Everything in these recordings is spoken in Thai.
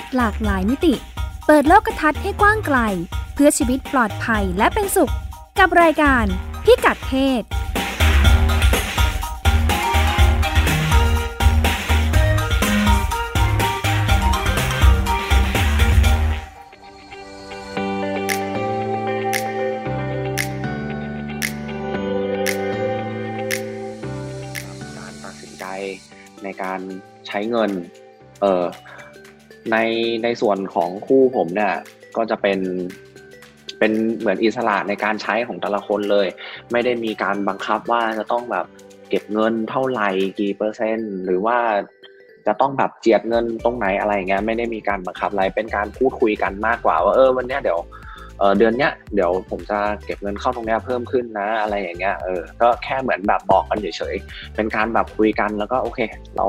ศหลากหลายมิติ เปิดโลกทัศน์ให้กว้างไกล เพื่อชีวิตปลอดภัยและเป็นสุข กับรายการพิกัดเพศการตัดสินใจในการใช้เงิน เออ ในในส่วนของคู่ผมเนี่ยก็จะเป็นเป็นเหมือนอิสระในการใช้ของแต่ละคนเลย ไม่ได้มีการบังคับว่าจะต้องแบบเก็บเงินเท่าไหร่กี่เปอร์เซ็นต์ หรือว่าจะต้องแบบเจียดเงินตรงไหนอะไรอย่างเงี้ยไม่ได้มีการบังคับอะไรเป็นการพูดคุยกันมากกว่า ว่าเออวันเนี้ยเดี๋ยวเออเดือนเนี้ยเดี๋ยวผมจะเก็บเงินเข้าตรงเนี้ยเพิ่มขึ้นนะอะไรอย่างเงี้ยเออก็แค่เหมือนแบบบอกกันเฉยๆเป็นการแบบคุยกันแล้วก็โอเค เรา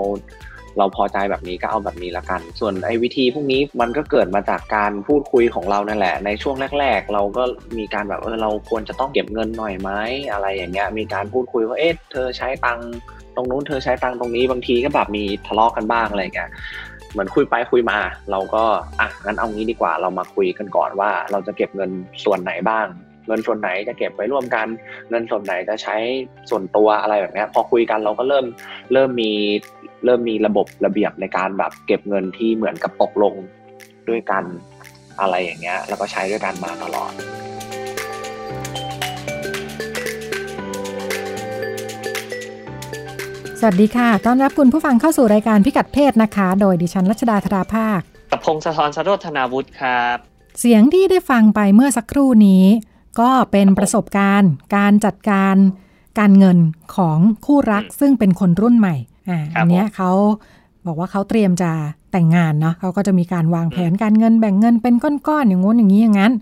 เราพอใจแบบนี้ก็เอาแบบนี้ละกัน ส่วนไอ้วิธีพวกนี้มันก็เกิดมาจากการพูดคุยของเรานั่นแหละ ในช่วงแรก ๆ เราก็มีการแบบเออเราควรจะต้องเก็บเงินหน่อยไหมอะไรอย่างเงี้ยมีการพูดคุยว่าเอ๊ะเธอใช้ตังตรงนู้นเธอใช้ตังตรงนี้บางทีก็แบบมีทะเลาะกันบ้างอะไรอย่างเงี้ยเหมือนคุยไปคุยมา เราก็อะงั้นเอางี้ดีกว่าเรามาคุยกันก่อนว่า เราจะเก็บเงินส่วนไหนบ้าง เงินส่วนไหนจะเก็บไว้ร่วมกัน เงินส่วนไหนจะใช้ส่วนตัวอะไรแบบเนี้ยพอคุยกันเราก็เริ่มเริ่มมีเริ่มมีระบบระเบียบในการแบบเก็บเงินที่เหมือนกับตกลงด้วยกันอะไรอย่างเงี้ยแล้วก็ใช้ด้วยกันมาตลอดสวัสดีค่ะ ต้อนรับคุณผู้ฟังเข้าสู่รายการพิกัดเพศนะคะ โดยดิฉันรัชดาธราภาค กับพงศธรสโรธนาวุฒิครับ เสียงที่ได้ฟังไปเมื่อสักครู่นี้ ก็เป็นประสบการณ์ การจัดการการเงินของคู่รักซึ่งเป็นคนรุ่นใหม่อ่าอันเนี้ยเขาบอกว่าเขาเตรียมจะแต่งงานเนาะเขาก็จะมีการวางแผนการเงินแบ่งเงินเป็นก้อนๆอย่างงู้นอย่างนี้อย่างนั้น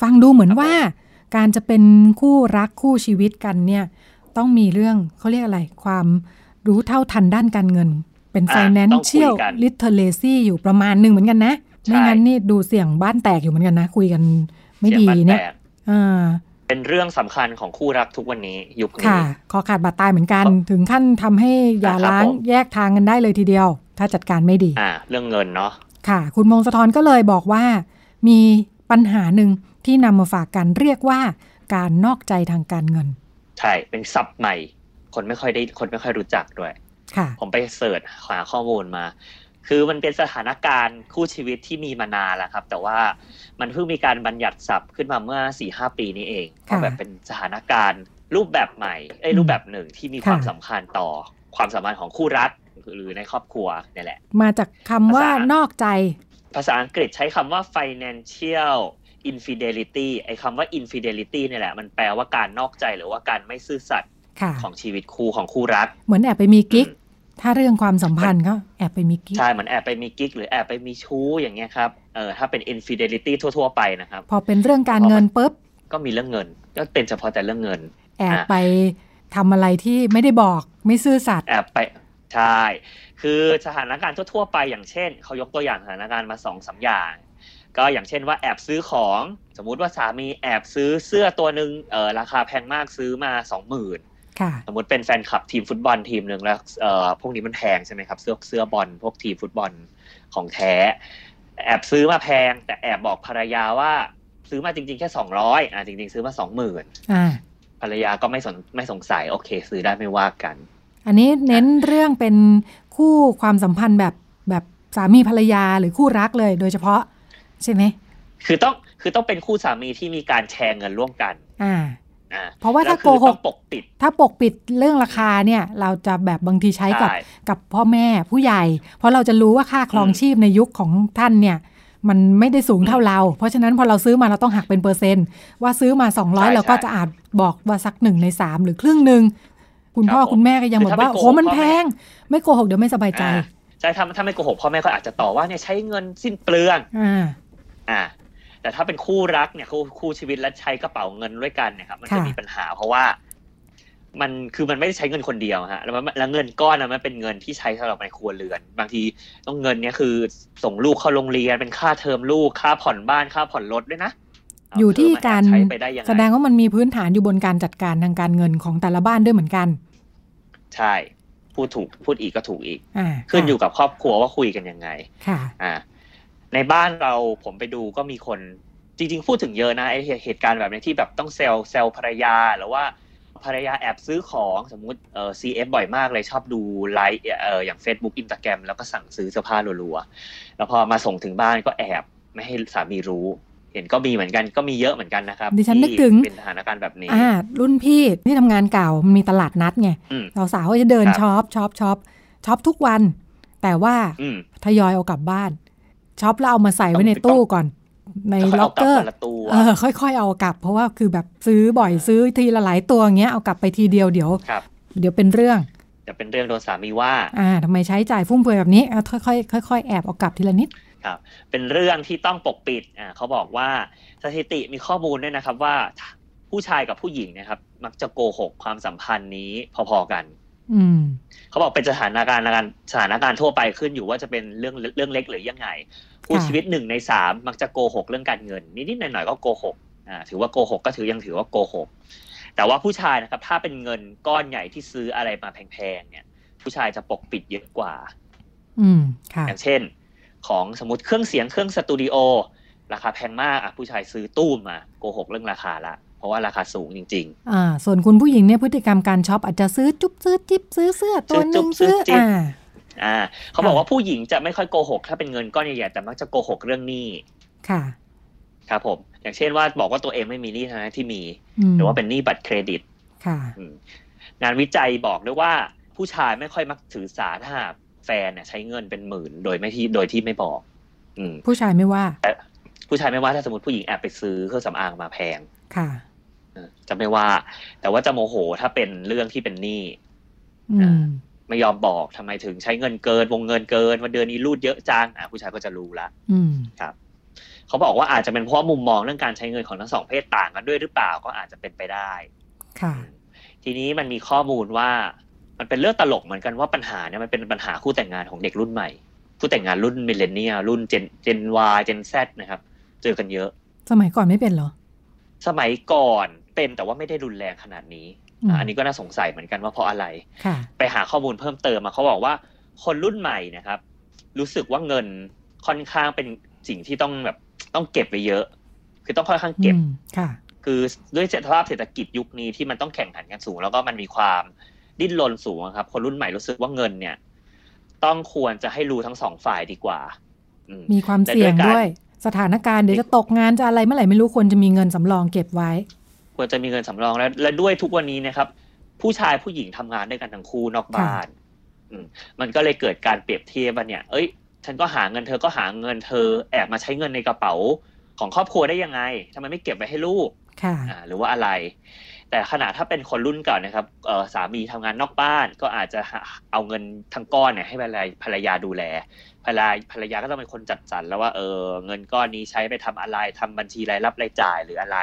ฟังดูเหมือนว่า การจะเป็นคู่รักคู่ชีวิตกันเนี่ย ต้องมีเรื่องเขาเรียกอะไร ความรู้เท่าทันด้านการเงิน เป็นอะ financial ต้องคุยกัน literacy อยู่ประมาณหนึ่งเหมือนกันนะใช่ไม่งั้นนี่ดูเสี่ยงบ้านแตกอยู่เหมือนกันนะ คุยกันไม่ดีสีงเนี่ยแตกอ่า เป็นเรื่องสำคัญของคู่รักทุกวันนี้ยุคนี้ค่ะคอขาดบาดตายเหมือนกันครับถึงขั้นทำให้อย่าครับล้างผมแยกทางกันได้เลยทีเดียว ถ้าจัดการไม่ดี อ่า เรื่องเงินเนาะค่ะ คุณมงสะทรก็เลยบอกว่า มีปัญหาหนึ่งที่นำมาฝากกันเรียกว่า การนอกใจทางการเงิน ใช่เป็นศัพท์ใหม่ คนไม่ค่อยได้คนไม่ค่อยรู้จักด้วย ค่ะ ผมไปเสิร์ชหาข้อมูลมา คือมันเป็นสถานการณ์คู่ชีวิตที่มีมานานแล้วครับ แต่ว่ามันเพิ่งมีการบัญญัติศัพท์ขึ้นมาเมื่อสี่ห้าปีนี้เองค่ะว่าแบบเป็นสถานการณ์รูปแบบใหม่เอ้ยอืมรูปแบบหนึ่งที่มีความค่ะสำคัญต่อความสัมพันธ์ของคู่รักหรือในครอบครัวเนี่ยแหละ มาจากคำว่าภาษานอกใจ ภาษาอังกฤษใช้คำว่า financial infidelity ไอ้คำว่า infidelity เนี่ยแหละ มันแปลว่าการนอกใจหรือว่าการไม่ซื่อสัตย์ค่ะของชีวิตคู่ของคู่รัก เหมือนแอบไปมีกิ๊กอืม ถ้าเรื่องความสัมพันธ์ก็แอบไปมีกิ๊ก ใช่เหมือนแอบไปมีกิ๊กหรือแอบไปมีชู้อย่างเงี้ยครับ เออถ้าเป็น infidelity ทั่ว ๆ ไปนะครับ พอเป็นเรื่องการเงินปุ๊บ ก็มีเรื่องเงิน ก็เป็นเฉพาะแต่เรื่องเงิน แอบอะไปทำอะไรที่ไม่ได้บอกไม่ซื่อสัตย์แอบไปใช่ คือสถานการณ์ทั่ว ๆ ไปอย่างเช่นเขายกตัวอย่างสถานการณ์มาสองสามอย่างก็อย่างเช่นว่าแอบซื้อของสมมุติว่าสามีแอบซื้อเสื้อตัวหนึ่งเออราคาแพงมากซื้อมาสองหมื่นค่ะ สมมติเป็นแฟนคลับทีมฟุตบอลทีมหนึ่งแล้วเอ่อพวกนี้มันแพงใช่ไหมครับ เสื้อเสื้อบอลพวกทีมฟุตบอลของแท้ แอบซื้อมาแพง แต่แอบบอกภรรยาว่าซื้อมาจริง ๆ แค่สองร้อยอะจริง ๆ ซื้อมาสองหมื่นอ่าภรรยาก็ไม่สนไม่สงสัยโอเค ซื้อได้ไม่ว่ากัน อันนี้เน้นเรื่องเป็นคู่ความสัมพันธ์แบบแบบสามีภรรยาหรือคู่รักเลยโดยเฉพาะ ใช่ไหมคือต้องคือต้องเป็นคู่สามีที่มีการแชร์เงินร่วมกัน อ่าอ่า เพราะว่าถ้าแล้วคือโกหกต้องปกปิด ถ้าปกปิดเรื่องราคาเนี่ย เราจะแบบบางทีใช้กับใช่กับพ่อแม่ผู้ใหญ่ เพราะเราจะรู้ว่าค่าครองอืมชีพในยุคของท่านเนี่ย มันไม่ได้สูงเท่าเรา เพราะฉะนั้นพอเราซื้อมาเราต้องหักเป็นเปอร์เซ็นต์ ว่าซื้อมา 200 เราก็จะอาจบอกว่าสักหนึ่งในสามหรือครึ่งหนึ่งคุณพ่อคุณแม่ก็ยังบอกว่าโอ้โหมันแพง ไม่โกหกเดี๋ยวไม่สบายใจอ่าใช่ถ้าถ้าไม่โกหกพ่อแม่ก็อาจจะต่อว่าเนี่ยใช้เงินสิ้นเปลืองอ่าอ่า แต่ถ้าเป็นคู่รักเนี่ยคู่คู่ชีวิตและใช้กระเป๋าเงินด้วยกันเนี่ยครับมันจะค่ะมีปัญหาเพราะว่า มันคือมันไม่ได้ใช้เงินคนเดียวฮะแล้วมันแล้วเงินก้อนนะมันเป็นเงินที่ใช้สำหรับในครัวเรือน บางทีต้องเงินเนี่ยคือส่งลูกเข้าโรงเรียนเป็นค่าเทอมลูกค่าผ่อนบ้านค่าผ่อนรถด้วยนะเาอยู่ที่เธมการแอบใช้ไปได้ยังไงแสดงว่ามันมีพื้นฐานอยู่บนการจัดการทางการเงินของแต่ละบ้านด้วยเหมือนกัน ใช่พูดถูกพูดอีกก็ถูกอีกอ่าขึ้นอยู่กับครอบครัวว่าคุยกันยังไง ค่ะ อ่า ในบ้านเราผมไปดูก็มีคนจริงๆ พูดถึงเยอะนะไอเหตุการณ์แบบนี้ที่แบบต้องเซลเซลภรรยาหรือว่าภรรยาแอบซื้อของสมมุติเอ่อ CF บ่อยมากเลยชอบดูไลฟ์เอ่ออย่าง Facebook Instagram แล้วก็สั่งซื้อเสื้อผ้ารัวๆแล้วพอมาส่งถึงบ้านก็แอบไม่ให้สามีรู้ เห็นก็มีเหมือนกันก็มีเยอะเหมือนกันนะครับดิฉันนึกถึงที่เป็นสถานการณ์แบบนี้อ่ารุ่นพี่ที่ทำงานเก่ามันมีตลาดนัดไงอืมสาวๆก็จะเดินครับช็อปช็อปช็อปช็อปทุกวัน แต่ว่าอืมทยอยเอากลับบ้าน ช็อปแล้วเอามาใส่ไว้ในต้องตู้ก่อนในค่อยล็เอาอกกลัเกบอร์คนละตัวเออค่อย ๆ เอากลับ เพราะว่าคือแบบซื้อบ่อยซื้อทีละหลายตัวอย่างเงี้ยเอากลับไปทีเดียวเดี๋ยวครับเดี๋ยวเป็นเรื่องจะเป็นเรื่องโดนสามีว่าอ่าทำไมใช้จ่ายฟุ่มเฟือยแบบนี้เอาค่อยๆค่อยๆแอบเอากลับทีละนิดครับเป็นเรื่องที่ต้องปกปิดอ่าเขาบอกว่าสถิติมีข้อมูลด้วยนะครับว่าผู้ชายกับผู้หญิงนะครับ มักจะโกหกความสัมพันธ์นี้พอๆกันอืม เขาบอกเป็นสถานการณ์การสถานการณ์ทั่วไปขึ้นอยู่ว่าจะเป็นเรื่องเรื่องเล็กหรือยังไงผู้ค่ะชีวิตหนึ่งในสามมักจะโกหกเรื่องการเงิน นิดๆหน่อยๆก็โกหกอ่าถือว่าโกหกก็ถือยังถือว่าโกหกแต่ว่าผู้ชายนะครับ ถ้าเป็นเงินก้อนใหญ่ที่ซื้ออะไรมาแพงๆเนี่ย ผู้ชายจะปกปิดเยอะกว่า อืมค่ะอย่างเช่น ของสมมติเครื่องเสียงเครื่องสตูดิโอราคาแพงมากอะผู้ชายซื้อตู้มมาโกหกเรื่องราคาละเพ ราะว่าราคาสูงจริงอ่า ส่วนคุณผู้หญิงเนี่ยพฤติกรรมการช็อปอาจจะซื้อจุ๊บซื้อจิ๊บซื้อเสื้อตัวหนึ่งซื้ซื้ออจุ๊บซื้อจิ๊บอ่าๆอ่า เขาบอกว่าผู้หญิงจะไม่ค่อยโกหก ถ้าเป็นเงินก้อนใหญ่ๆแต่มักจะโกหกเรื่องหนี้ค่ะ ครับผม อย่างเช่นว่าบอกว่าตัวเองไม่มีหนี้ทั้งที่มีมหรือว่าเป็นหนี้บัตรเครดิต ค่ะอืมงานวิจัยบอกด้วยว่าผู้ชายไม่ค่อยมักถือสาถ้าหากแฟนเนี่ยใช้เงินเป็นหมื่นโดยไม่ที่โดยที่ไม่บอก อืมผู้ชายไม่ว่าผู้ชายไม่ว่าถ้าสมมติผู้หญิงแอบไปซื้อเครื่องสำอางมาแพง ค่ะเออ จะไม่ว่า แต่ว่าจะโมโหถ้าเป็นเรื่องที่เป็นหนี้อืมไม่ยอมบอกทำไมถึงใช้เงินเกิน วงเงินเกินวันเดือนนี้รูดเยอะจังอะผู้ชายก็จะรู้ละอืมเขาบอกว่าอาจจะเป็นเพราะมุมมองเรื่องการใช้เงินของทั้งสองเพศต่างกันด้วยหรือเปล่าก็อาจจะเป็นไปได้ค่ะ ทีนี้มันมีข้อมูลว่า มันเป็นเรื่องตลกเหมือนกันว่าปัญหาเนี่ยมันเป็นปัญหาคู่แต่งงานของเด็กรุ่นใหม่ คู่แต่งงานรุ่นมิเลเนียรุ่นเจนเจนวเจนแซนะครับ เจอกันเยอะ สมัยก่อนไม่เป็นเหรอ สมัยก่อน เป็นแต่ว่าไม่ได้รุนแรงขนาดนี้อืมอะอันนี้ก็น่าสงสัยเหมือนกันว่าเพราะอะไรค่ะไปหาข้อมูลเพิ่มเติมมาเขาบอกว่าคนรุ่นใหม่นะครับ รู้สึกว่าเงินค่อนข้างเป็นสิ่งที่ต้องแบบต้องเก็บไว้เยอะ คือต้องค่อนข้างเก็บอืมค่ะ คือด้วยสภาพเศรษฐกิจยุคนี้ที่มันต้องแข่งขันกันสูง แล้วก็มันมีความดิ้นรนสูงอะครับ คนรุ่นใหม่รู้สึกว่าเงินเนี่ย ต้องควรจะให้รู้ทั้งสองฝ่ายดีกว่าอืมมีความเสี่ยงแต่ด้วยการด้วย สถานการณ์เดี๋ยวจะตกงานจะอะไรเมื่อไหร่ไม่รู้ควรจะมีเงินสำรองเก็บไว้ ควรจะมีเงินสำรองและและด้วยทุกวันนี้นะครับ ผู้ชายผู้หญิงทำงานด้วยกันทั้งคู่นอกบ้านอืมมันก็เลยเกิดการเปรียบเทียบว่าเนี่ย เอ้ย ฉันก็หาเงินเธอก็หาเงินเธอ แอบมาใช้เงินในกระเป๋าของครอบครัวได้ยังไงทำไมไม่เก็บไว้ให้ลูกค่ะอ่าหรือว่าอะไร แต่ขณะถ้าเป็นคนรุ่นเก่านะครับเออสามีทำงานนอกบ้านก็อาจจะหาเอาเงินทั้งก้อนเนี่ยให้ภรรยาภรรยาดูแลภรรยาภรรยาก็ต้องเป็นคนจัดสรรแล้วว่าเออเงินก้อนนี้ใช้ไปทำอะไรทำบัญชีรายรับรายจ่ายหรืออะไร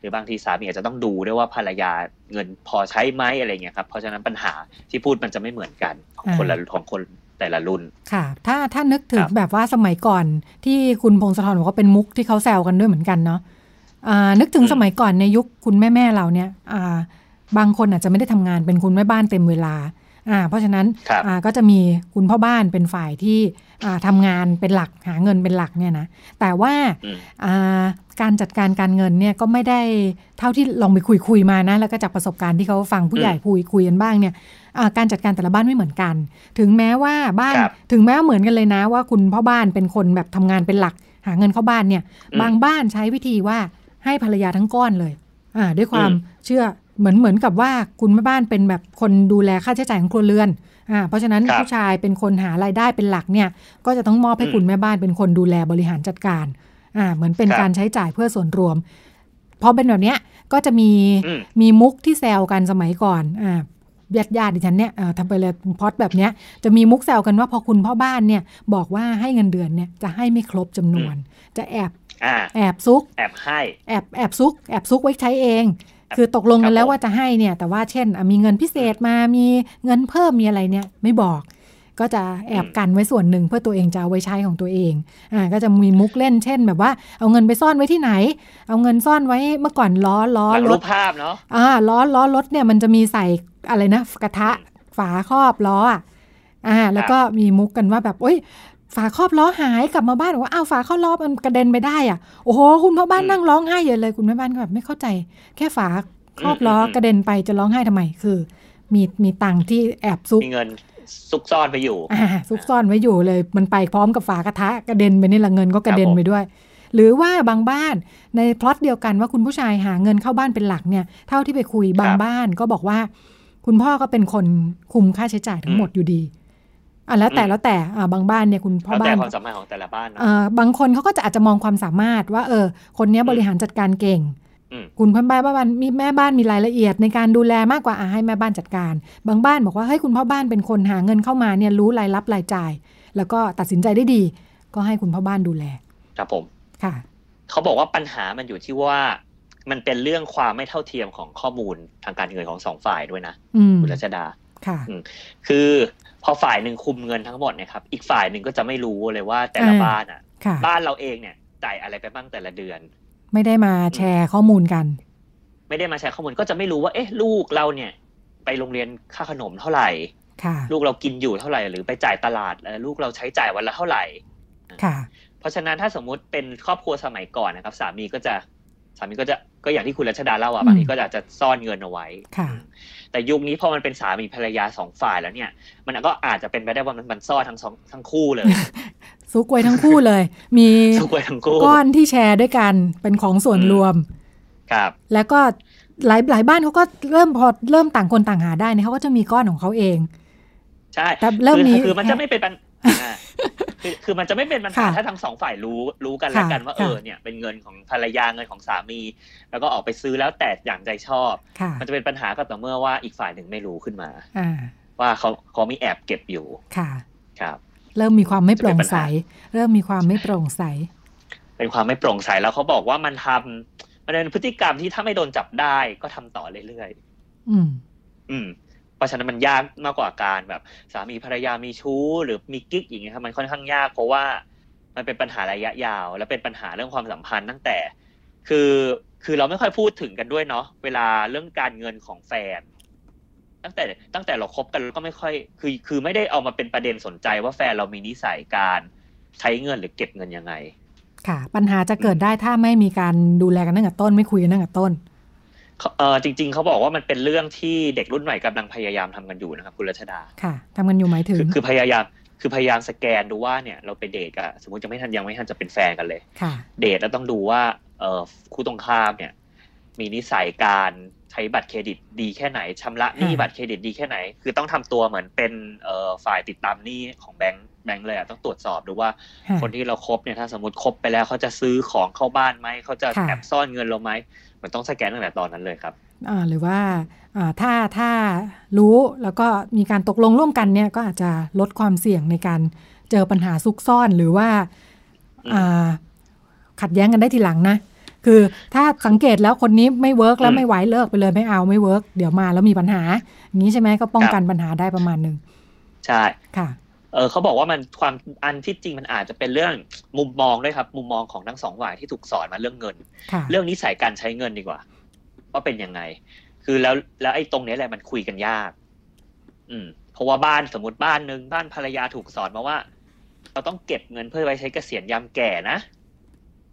หรือบางทีสามีอาจจะต้องดูด้วยว่าภรรยาเงินพอใช้ไหมอะไรเงี้ยครับเพราะฉะนั้นปัญหาที่พูดมันจะไม่เหมือนกันของคนละของคนแต่ละรุ่นค่ะ ถ้าถ้านึกถึงครับแบบว่าสมัยก่อนที่คุณพงศธรบอกว่าเป็นมุกที่เขาแซวกันด้วยเหมือนกันเนาะอ่านึกถึงสมัยก่อนในยุคคุณแม่แม่ๆเราเนี่ยอ่าบางคนอาจจะไม่ได้ทำงานเป็นคุณแม่บ้านเต็มเวลา อ่าเพราะฉะนั้นครับอ่าก็จะมีคุณพ่อบ้านเป็นฝ่ายที่อ่าทำงานเป็นหลักหาเงินเป็นหลักเนี่ยนะแต่ว่าอืมอ่าการจัดการการเงินเนี่ยก็ไม่ได้เท่าที่ลองไปคุยคุยๆมานะแล้วก็จากประสบการณ์ที่เขาฟังผู้ใหญ่คุยคุยกันบ้างเนี่ยอ่าการจัดการแต่ละบ้านไม่เหมือนกัน ถึงแม้ว่าบ้านครับถึงแม้ว่าเหมือนกันเลยนะว่าคุณพ่อบ้านเป็นคนแบบทำงานเป็นหลัก หาเงินเข้าบ้านเนี่ยอืมบางบ้านใช้วิธีว่าให้ภรรยาทั้งก้อนเลยอ่าด้วยความอืมเชื่อ เหมือนเหมือนกับว่าคุณแม่บ้านเป็นแบบคนดูแลค่าใช้จ่ายของครัวเรือนอ่าเพราะฉะนั้นครับผู้ชายเป็นคนหารายได้เป็นหลักเนี่ย ก็จะต้องมอบให้อืมคุณแม่บ้านเป็นคนดูแลบริหารจัดการอ่าเหมือนเป็นครับการใช้จ่ายเพื่อส่วนรวมพอเป็นแบบเนี้ยก็จะมีอืมมีมุกที่แซวกันสมัยก่อนอ่าญาติญาติดิฉันเนี่ยอ่าทำไปเลยพอดแบบเนี้ยจะมีมุกแซวกันว่าพอคุณพ่อบ้านเนี่ยบอกว่าให้เงินเดือนเนี่ยจะให้ไม่ครบจำนวน จะแอบอ่าแอบซุก แอบให้ แอบแอบซุก แอบซุกไว้ใช้เอง คือตกลงกันแล้วว่าจะให้เนี่ย แต่ว่าเช่นอะมีเงินพิเศษมามีเงินเพิ่มมีอะไรเนี่ย ไม่บอกก็จะแอบกันไว้ส่วนหนึ่งเพื่อตัวเองจะเอาไว้ใช้ของตัวเอง อ่า ก็จะมีมุกเล่นเช่นแบบว่า เอาเงินไปซ่อนไว้ที่ไหน เอาเงินซ่อนไว้เมื่อก่อนล้อล้อหลังรรูถปภาพเนาะ อ่า ล้อล้อรถเนี่ยมันจะมีใส่อะไรนะกระทะฝาครอบล้ออะอ่าแล้วก็มีมุกกันว่าแบบโอ้ย ฝาครอบล้อหายกลับมาบ้านบอกว่าอ้าวฝาครอบล้อมันกระเด็นไปได้อะโอ้โหคุณพ่อบ้านนั่งร้องไห้เยอะเลย คุณแม่บ้านก็แบบไม่เข้าใจ แค่ฝาครอบล้อกระเด็นไปจะร้องไห้ทำไมคือ มีมีตังค์ที่แอบซุกมีเงินซุกซ่อนไปอยู่อ่าซุกซ่อนไว้อยู่เลย มันไปพร้อมกับฝากระทะกระเด็นไปนี่ละเงินก็กระเด็นครับผมไปด้วย หรือว่าบางบ้านในพล็อตเดียวกันว่าคุณผู้ชายหาเงินเข้าบ้านเป็นหลักเนี่ย เท่าที่ไปคุยบางบ้านก็บอกว่า คุณพ่อก็เป็นคนคุมค่าใช้จ่ายทั้งหมดอยู่ดี อะแล้วแต่แล้วแต่อ่าบางบ้านเนี่ยคุณพ่อแล้วบ้าแต่นความสามารถของแต่ละบ้านเนอะเอ่อบางคนเขาก็จะอาจจะมองความสามารถว่า เออ คนเนี้ยบริหารจัดการเก่งอืมคุณพ่อบ้านบ้านมีแม่บ้านมีรายละเอียดในการดูแลมากกว่าอะให้แม่บ้านจัดการ บางบ้านบอกว่าเฮ้ยคุณพ่อบ้านเป็นคนหาเงินเข้ามาเนี่ยรู้รายรับรายจ่าย แล้วก็ตัดสินใจได้ดี ก็ให้คุณพ่อบ้านดูแล ครับผมค่ะ เขาบอกว่าปัญหามันอยู่ที่ว่ามันเป็นเรื่องความไม่เท่าเทียมของข้อมูลทางการเงินของสองฝ่ายด้วยนะอืมคุณรัชดาค่ะคือ พอฝ่ายหนึ่งคุมเงินทั้งหมดเนี่ยครับ อีกฝ่ายหนึ่งก็จะไม่รู้เลยว่าแต่ละอ่าบ้านอะค่ะ บ้านเราเองเนี่ยจ่ายอะไรไปบ้างแต่ละเดือน ไม่ได้มาแชร์ข้อมูลกัน ไม่ได้มาแชร์ข้อมูลก็จะไม่รู้ว่า เอ๊ะ ลูกเราเนี่ย ไปโรงเรียนค่าขนมเท่าไหร่ค่ะลูกเรากินอยู่เท่าไหร่หรือไปจ่ายตลาดเอ่อลูกเราใช้จ่ายวันละเท่าไหร่ค่ะ เพราะฉะนั้นถ้าสมมุติเป็นครอบครัวสมัยก่อนนะครับ สามีก็จะสามีก็จะก็อย่างที่คุณรัชดาเล่าอะอืมบางทีก็อาจจะซ่อนเงินเอาไว้ค่ะ แต่ยุคนี้พอมันเป็นสามีภรรยาสองฝ่ายแล้วเนี่ย มันก็อาจจะเป็นไปได้ว่ามันมันซ่อนทั้งสองทั้งคู่เลยซุกไว้ทั้งคู่เลย มีทุกไว้ทั้งคู่ก้อนที่แชร์ด้วยกันเป็นของส่วนอืมรวม ครับ แล้วก็หลายหลายบ้านเขาก็เริ่มพอเริ่มต่างคนต่างหาได้เนี่ยเขาก็จะมีก้อนของเขาเอง ใช่แต่เริ่มคือนี้คือมันจะไม่เป็นปัญอ่า คือคือมันจะไม่เป็นปัญหาค่ะถ้าทั้งสองฝ่ายรู้รู้กันแล้วกันค่ะว่าเออค่ะเนี่ยเป็นเงินของภรรยาเงินของสามี แล้วก็ออกไปซื้อแล้วแต่อย่างใจชอบค่ะมันจะเป็นปัญหาก็ต่อเมื่อว่าอีกฝ่ายหนึ่งไม่รู้ขึ้นมาอ่าว่าเขาเขามีแอบเก็บอยู่ค่ะครับ เริ่มมีความไม่โปร่งใสจะเป็นปัญหเริ่มมีความไม่โปร่งใส เป็นความไม่โปร่งใสแล้วเขาบอกว่ามันทำมันเป็นพฤติกรรมที่ถ้าไม่โดนจับได้ก็ทำต่อเรื่อยๆอืม อืม เพราะฉะนั้นมันยากมากกว่าการแบบ สามีภรรยามีชู้ หรือมีกิ๊กอย่างเงี้ยครับมันค่อนข้างยากเพราะว่ามันเป็นปัญหาระยะยาว และเป็นปัญหาเรื่องความสัมพันธ์ตั้งแต่ คือคือเราไม่ค่อยพูดถึงกันด้วยเนาะเวลาเรื่องการเงินของแฟน ตั้งแต่ตั้งแต่เราคบกันก็ไม่ค่อย คือคือไม่ได้เอามาเป็นประเด็นสนใจว่าแฟนเรามีนิสัยการใช้เงินหรือเก็บเงินยังไง ค่ะ ปัญหาจะเกิดได้ถ้าไม่มีการดูแลกันตั้งแต่ต้นไม่คุยกันตั้งแต่ต้น เขาเออจริง ๆเขาบอกว่ามันเป็นเรื่องที่เด็กรุ่นใหม่กำลังพยายามทำกันอยู่นะครับคุณรัชดาค่ะทำกันอยู่หมายถึงคือคือพยายามคือพยายามสแกนดูว่าเนี่ยเราไปเดทกับสมมติยังไม่ทันยังไม่ทันจะเป็นแฟนกันเลยค่ะเดทแล้วต้องดูว่าเออคู่ตรงข้ามเนี่ย มีนิสัยการใช้บัตรเครดิตดีแค่ไหนชำระหนี้อ่าบัตรเครดิตดีแค่ไหน คือต้องทำตัวเหมือนเป็นเอ่อฝ่ายติดตามหนี้ของแบงค์แบงค์เลยอะต้องตรวจสอบดูว่าค่ะคนที่เราครบเนี่ยถ้าสมมติคบไปแล้วเขาจะซื้อของเข้าบ้านไหมเขาจะค่ะแอบซ่อนเงินเราไหม มันต้องสแกนตั้งแต่ตอนนั้นเลยครับอ่าหรือว่าอ่าถ้าถ้ารู้แล้วก็มีการตกลงร่วมกันเนี่ยก็อาจจะลดความเสี่ยงในการเจอปัญหาซุกซ่อนหรือว่าอืมอ่าขัดแย้งกันได้ทีหลังนะ คือถ้าสังเกตแล้วคนนี้ไม่ work แล้วอืมไม่ไหวเลิกไปเลยไม่เอาไม่ work เดี๋ยวมาแล้วมีปัญหาอย่างนี้ใช่ไหมก็ป้องกันปัญหาได้ประมาณหนึ่งใช่ค่ะ เออเขาบอกว่ามันความอันที่จริงมันอาจจะเป็นเรื่องมุมมองด้วยครับ มุมมองของทั้งสองฝ่ายที่ถูกสอนมาเรื่องเงินค่ะเรื่องนิสัยการใช้เงินดีกว่า ว่าเป็นยังไง คือแล้วแล้วไอ้ตรงเนี้ยแหละมันคุยกันยาก อืม เพราะว่าบ้านสมมติบ้านหนึ่งบ้านภรรยาถูกสอนมาว่า เราต้องเก็บเงินเพื่อไว้ใช้เกษียณยามแก่นะ